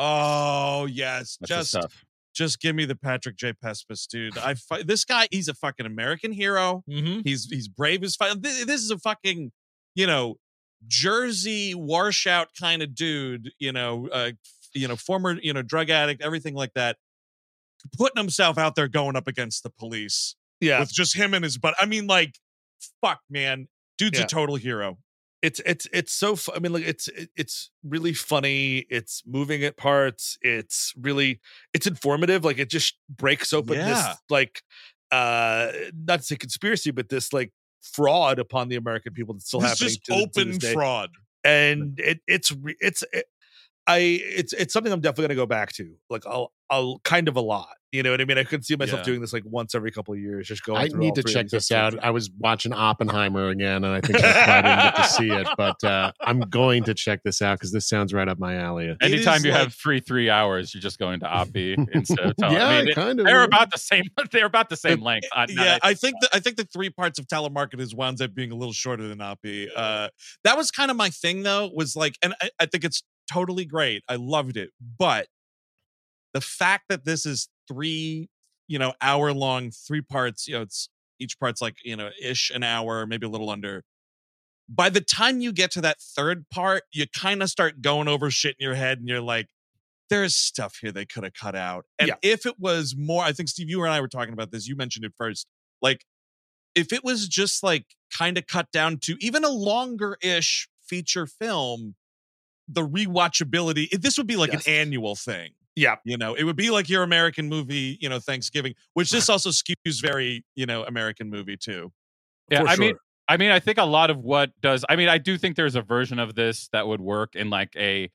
Oh yes, That's just just give me the Patrick J. Pespas, dude. I fi- this guy, he's a fucking American hero. Mhm. He's he's brave as fuck. This, this is a fucking you know Jersey washout kind of dude. You know, uh, you know, former you know drug addict, everything like that. Putting himself out there, going up against the police yeah, with just him and his butt. I mean, like, fuck, man, dude's Yeah. a total hero. it's it's it's so fu- i mean like it's it's really funny it's moving at parts it's really it's informative like it just breaks open Yeah. this like uh not to say conspiracy but this like fraud upon the american people that's still It's happening just to, to open day. fraud. and it it's it's it, i it's it's something i'm definitely going to go back to like i'll i'll kind of a lot you know what i mean i could see myself Yeah. doing this like once every couple of years just going I through need all to three check these this out. I was watching Oppenheimer again, and I think that's why I didn't get to see it. But uh, I'm going to check this out because this sounds right up my alley. It Anytime you like- have free three hours, you're just going to Oppie instead of tele- yeah, I mean, they- kind of. they're about the same. They're about the same length. Uh, yeah, I think the, I think the three parts of telemarketers winds up being a little shorter than Oppie. Uh, that was kind of my thing, though. Was like, and I, I think it's totally great. I loved it, but the fact that this is three, you know, hour long, three parts. You know, it's each part's like you know, ish an hour, maybe a little under. By the time you get to that third part, you kind of start going over shit in your head, and you're like, there's stuff here they could have cut out. And Yeah. if it was more, I think Steve, you and I were talking about this. You mentioned it first. Like, if it was just like kind of cut down to even a longer ish feature film, the rewatchability, it- this would be like Yes. an annual thing. yeah You know, it would be like your American movie, you know, Thanksgiving, which this also skews very, you know, American movie too. yeah. I mean. I mean, I think a lot of what does. I mean, I do think there's a version of this that would work in like a.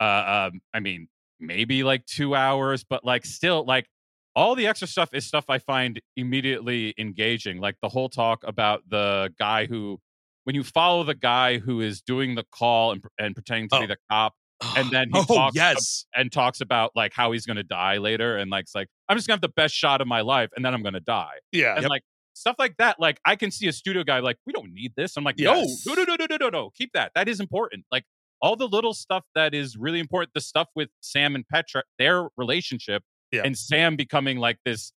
Uh, um, I mean, maybe like two hours, but like still, like all the extra stuff is stuff I find immediately engaging. Like the whole talk about the guy who, when you follow the guy who is doing the call and, and pretending to be Oh. the cop, and then he oh, talks yes. and talks about like how he's going to die later, and like it's like I'm just gonna have the best shot of my life, and then I'm going to die yeah and like stuff like that. Like I can see a studio guy like, we don't need this. I'm like, Yes. no, no, no, no, no, no, no, keep that. That is important. Like all the little stuff that is really important. The stuff with Sam and Petra, their relationship, Yeah. and Sam becoming like this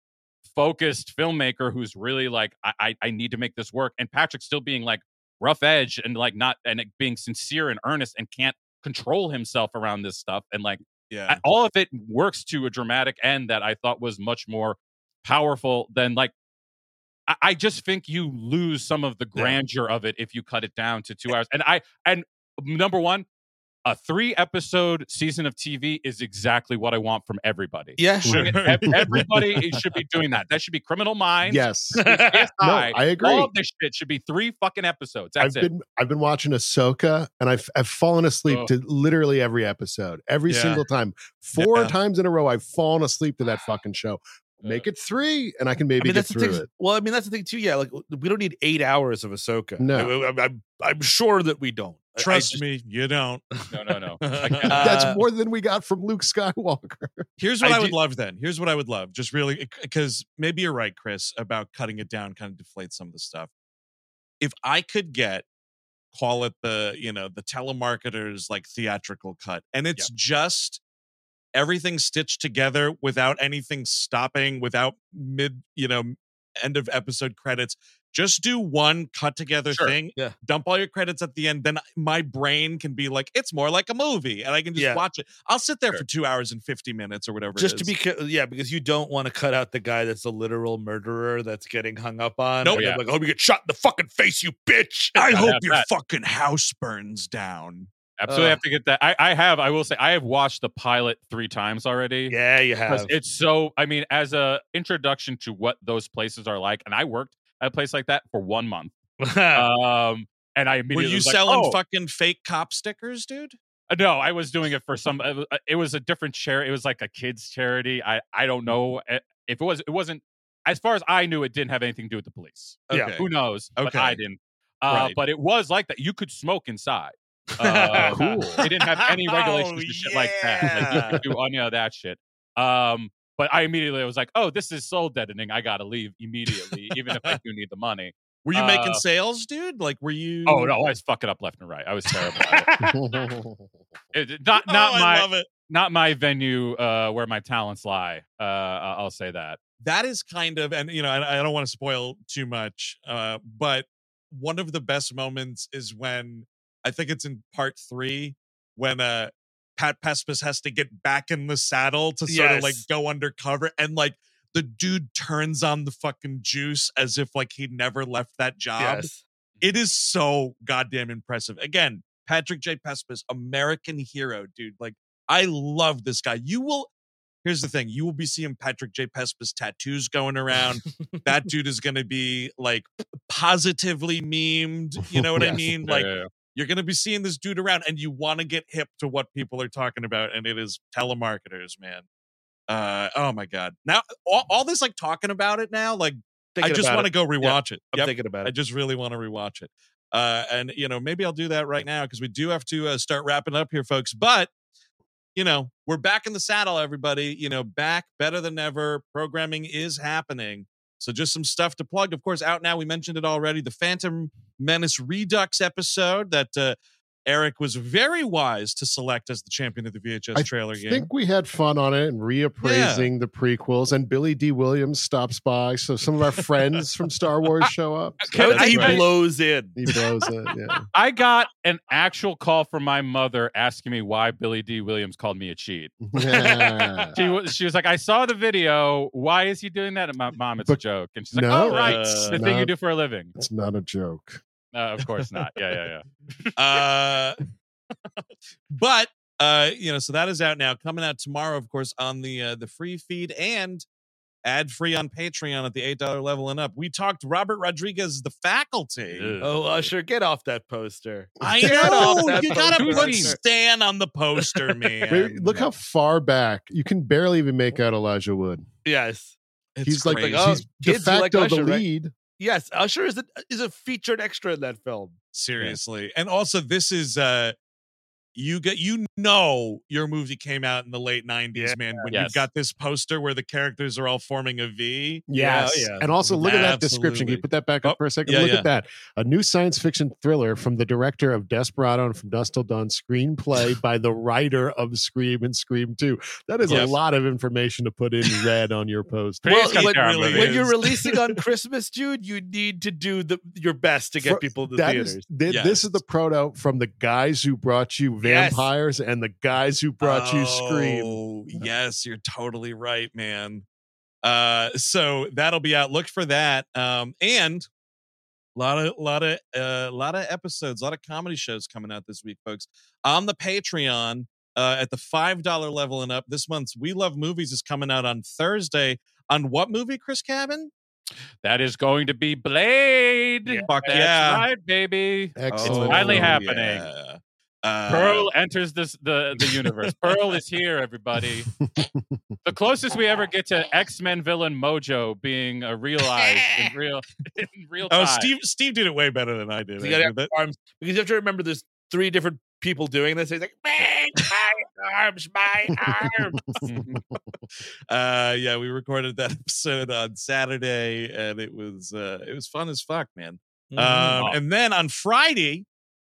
focused filmmaker who's really like, I, I, I need to make this work, and Patrick still being like rough edge and like not and like, being sincere and earnest and can't control himself around this stuff and like Yeah. I- all of it works to a dramatic end that I thought was much more powerful than like. I, I just think you lose some of the Yeah. grandeur of it if you cut it down to two hours. And I and number one, a three episode season of TV is exactly what I want from everybody. yeah Sure. Everybody should be doing that. That should be Criminal Minds. Yes. CSI. No, I agree. All of this shit should be three fucking episodes. That's I've it. been I've been watching Ahsoka and I've I've fallen asleep Oh. to literally every episode, every Yeah. single time. Four Yeah. times in a row, I've fallen asleep to that fucking show. Make it three, and I can maybe I mean, get that's the through thing. it. Well, I mean, that's the thing too. Yeah, like we don't need eight hours of Ahsoka. No. I, am I'm, I'm sure that we don't. I- I Trust just- me, you don't. no, no, no. Uh, That's more than we got from Luke Skywalker. Here's what I I, would do- love then. Here's what I would love. Just really because maybe you're right, Chris, about cutting it down kind of deflates some of the stuff. If I could get call it the, you know, the telemarketers like theatrical cut and it's just everything stitched together without anything stopping, without mid, you know, end of episode credits, just do one cut together Sure, thing. yeah. Dump all your credits at the end. Then my brain can be like, it's more like a movie, and I can just Yeah. watch it. I'll sit there Sure. for two hours and fifty minutes or whatever. just to be yeah because you don't want to cut out the guy that's a literal murderer that's getting hung up on Nope. and Yeah. Like oh you get shot in the fucking face you bitch I Gotta hope your that. fucking house burns down. Absolutely Ugh. have to get that. I, I have. I will say I have watched the pilot three times already. yeah you have it's so. I mean, as a introduction to what those places are like, and I worked at a place like that for one month. Um, and I immediately Were you was like, selling oh, fucking fake cop stickers, dude? Uh, No, I was doing it for some. uh, uh, It was a different charity. It was like a kids charity. I I don't know uh, if it was. It wasn't. As far as I knew, it didn't have anything to do with the police. Yeah. Who knows? But Okay. I didn't. Uh, Right. But it was like that. You could smoke inside. Uh, Cool. They didn't have any regulations Oh, to shit like that. Like, you do any of that shit. Um, but I immediately was like, "Oh, this is soul deadening. I gotta leave immediately, even if I do need the money." Were you making Uh, sales, dude? Like, were you? Oh no, I was fucking up left and right. I was terrible. it. It- not not Oh, I my love it. not my venue uh, where my talents lie. Uh, I- I'll say that. that is kind of and you know I, I don't want to spoil too much uh but one of the best moments is when i think it's in part three when uh pat pespas has to get back in the saddle to sort of like go undercover and like the dude turns on the fucking juice as if like he never left that job yes it is so goddamn impressive. Again, Patrick J. Pespas, American hero, dude. Like, I love this guy. You will. Here's the thing: you will be seeing Patrick J. Pespas tattoos going around. that dude is going to be like positively memed. You know what I Yes. mean? Yeah, Like, yeah, yeah. You're going to be seeing this dude around, and you want to get hip to what people are talking about, and it is telemarketers, man. Uh, oh my god! Now all, all this like talking about it now, like I just want to go rewatch it. I'm thinking about it. I just really want to rewatch it. Uh, and you know, maybe I'll do that right now because we do have to uh, start wrapping up here, folks. But you know, we're back in the saddle, everybody. You know, back better than ever. Programming is happening. So just some stuff to plug. Of course, out now. We mentioned it already. The Phantom Menace Redux episode that uh, Eric was very wise to select as the champion of the VHS I trailer I game. I think we had fun on it and reappraising the prequels. And Billy Dee Williams stops by, so some of our friends from Star Wars show up. So I- he great. blows in he blows it. Yeah. I got an actual call from my mother asking me why Billy Dee Williams called me a cheat. Yeah. She was she was like, I saw the video. Why is he doing that? And my mom, it's a joke. And she's like, No, Oh, right, it's the thing you do for a living. It's not a joke. Uh, of course not. Yeah, yeah, yeah. uh but uh you know so that is out now coming out tomorrow of course on the uh the free feed and ad free on patreon at the eight dollar level and up we talked robert rodriguez the faculty Ugh. oh usher get off that poster i Get off know that you gotta poster. put stan on the poster man Wait, Look how far back you can barely even make out Elijah Wood. yes It's he's like crazy. oh, he's de kids, you like facto the lead. right? Yes usher is a is a featured extra in that film. Seriously and also this is uh you get you know your movie came out in the late 90s Yeah. man when Yes. you've got this poster where the characters are all forming a v Yeah, Yes. yeah. And also look at that description. Can you put that back up Oh, for a second? yeah, look yeah. at that. A new science fiction thriller from the director of Desperado and From Dusk Till Dawn, screenplay by the writer of Scream and Scream 2. That is Yes. a lot of information to put in red on your post. Pretty Well, when- really when you're releasing on christmas dude you need to do the your best to get For- people to That theaters is, thi- This is the proto from the guys who brought you Yes. vampires and the guys who brought you Scream. Oh, yes, you're totally right, man. Uh, so that'll be out. Look for that. Um, and a lot of, lot of, uh, lot of episodes, a lot of comedy shows coming out this week, folks. On the Patreon, uh, at the five dollar level and up, this month's We Love Movies is coming out on Thursday. On what movie, Chris Cabin? That is going to be Blade. Fuck That's yeah. right, baby. Excellent. finally film. happening. yeah. Uh, Pearl enters this the the universe. Pearl is here, everybody. the closest we ever get to X Men villain Mojo being uh, realized in real in real time. Oh, Steve! Steve did it way better than I did. You gotta have arms because you have to remember there's three different people doing this. He's like, "Man, my arms, my arms. Uh yeah we recorded that episode on saturday and it was uh it was fun as fuck man Mhm. um and then on friday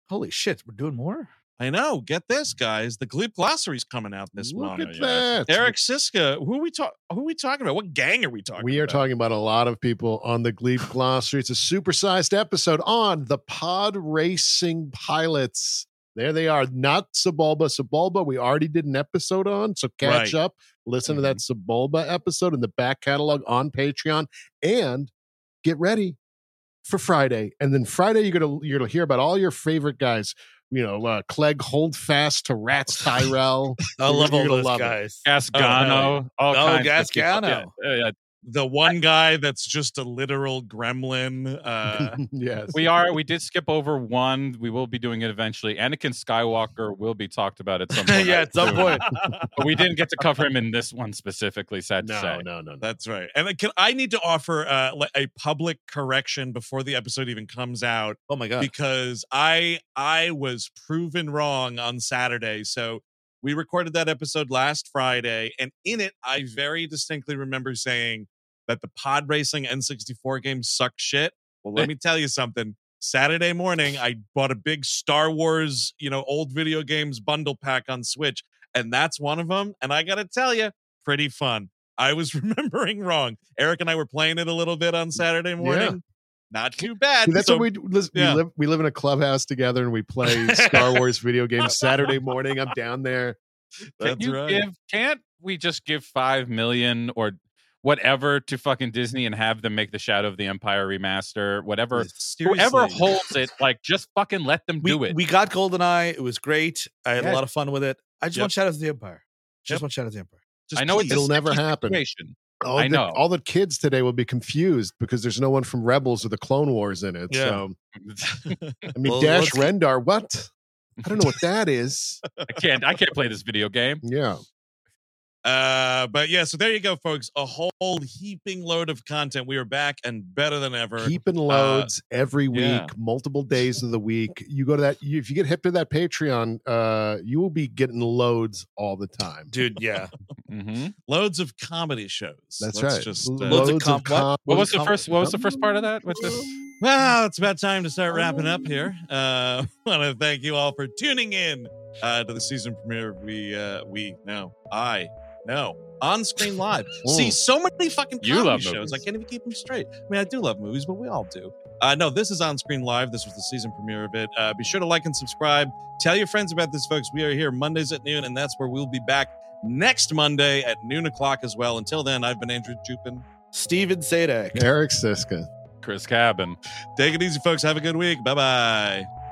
Holy shit, we're doing more. I know. Get this, guys. The Gleep Glossary's coming out this Look month. at that. Eric Szyszka, who are we talk? Who are we talking about? What gang are we talking? We are about? talking about a lot of people on the Gleep Glossary. It's a supersized episode on the pod racing pilots. There they are, not Sebulba. Sebulba, we already did an episode on, so catch Right. Mm-hmm. up. Listen to that Sebulba episode in the back catalog on Patreon, and get ready for Friday. And then Friday, you're gonna you're gonna hear about all your favorite guys. You know, uh, Clegg Holdfast to Rats Tyrell. I love all those love it. guys. Gasgano. all Oh, kinds of. Gasgano. Yeah, yeah, the one guy that's just a literal gremlin. Uh, yes, We are. We did skip over one. We will be doing it eventually. Anakin Skywalker will be talked about at some point. yeah, at some point. but we didn't get to cover him in this one specifically. Sad to No, say. no, no, no. That's right. And I can I need to offer uh, a public correction before the episode even comes out Oh my god. because I I was proven wrong on Saturday. So we recorded that episode last Friday, and in it, I very distinctly remember saying that the pod racing N64 game sucked shit. Well, let eh. me tell you something. Saturday morning, I bought a big Star Wars, you know, old video games bundle pack on Switch, and that's one of them. And I gotta tell you, pretty fun. I was remembering wrong. Eric and I were playing it a little bit on Saturday morning. Not too bad. See, that's So- what we do. Listen, yeah. we live. We live in a clubhouse together, and we play Star Wars video games Saturday morning. I'm down there. Can That's you right. give? Can't we just give five million or whatever to fucking Disney and have them make the Shadow of the Empire remaster? Whatever. Whoever holds it, like just fucking let them we, do it. we got GoldenEye. It was great. I had Yeah. a lot of fun with it. I just Yep. want Shadows of the Empire. Just Yep. want Shadows of the Empire. Just I know it's a It'll never happen. situation. All I the, know. all the kids today will be confused because there's no one from Rebels or the Clone Wars in it. Yeah. So I mean, Well, Dash Rendar. What? I don't know what that is. I can't. I can't play this video game. Yeah. Uh, but yeah, so there you go, folks. A whole heaping load of content. We are back and better than ever. Heaping loads every week, yeah. multiple days of the week. You go to that. You, if you get hip to that Patreon, uh, you will be getting loads all the time. Dude, yeah. mm-hmm. Loads of comedy shows. That's Let's right. Just, uh, Loads of com- what? com- What was the first? What was the first part of that? What's this? Well, it's about time to start wrapping up here. Uh, want to thank you all for tuning in uh, to the season premiere. of We, uh, we, no, I, no, on screen live. See, so many fucking You comedy love shows. movies. I can't even keep them straight. I mean, I do love movies, but we all do. Uh, no, this is on screen live. This was the season premiere of it. Uh, be sure to like and subscribe. Tell your friends about this, folks. We are here Mondays at noon, and that's where we'll be back next Monday at noon o'clock as well. Until then, I've been Andrew Jupin. Stephen Sajdak. Eric Szyszka. Chris Cabin. Take it easy, folks. Have a good week. Bye bye.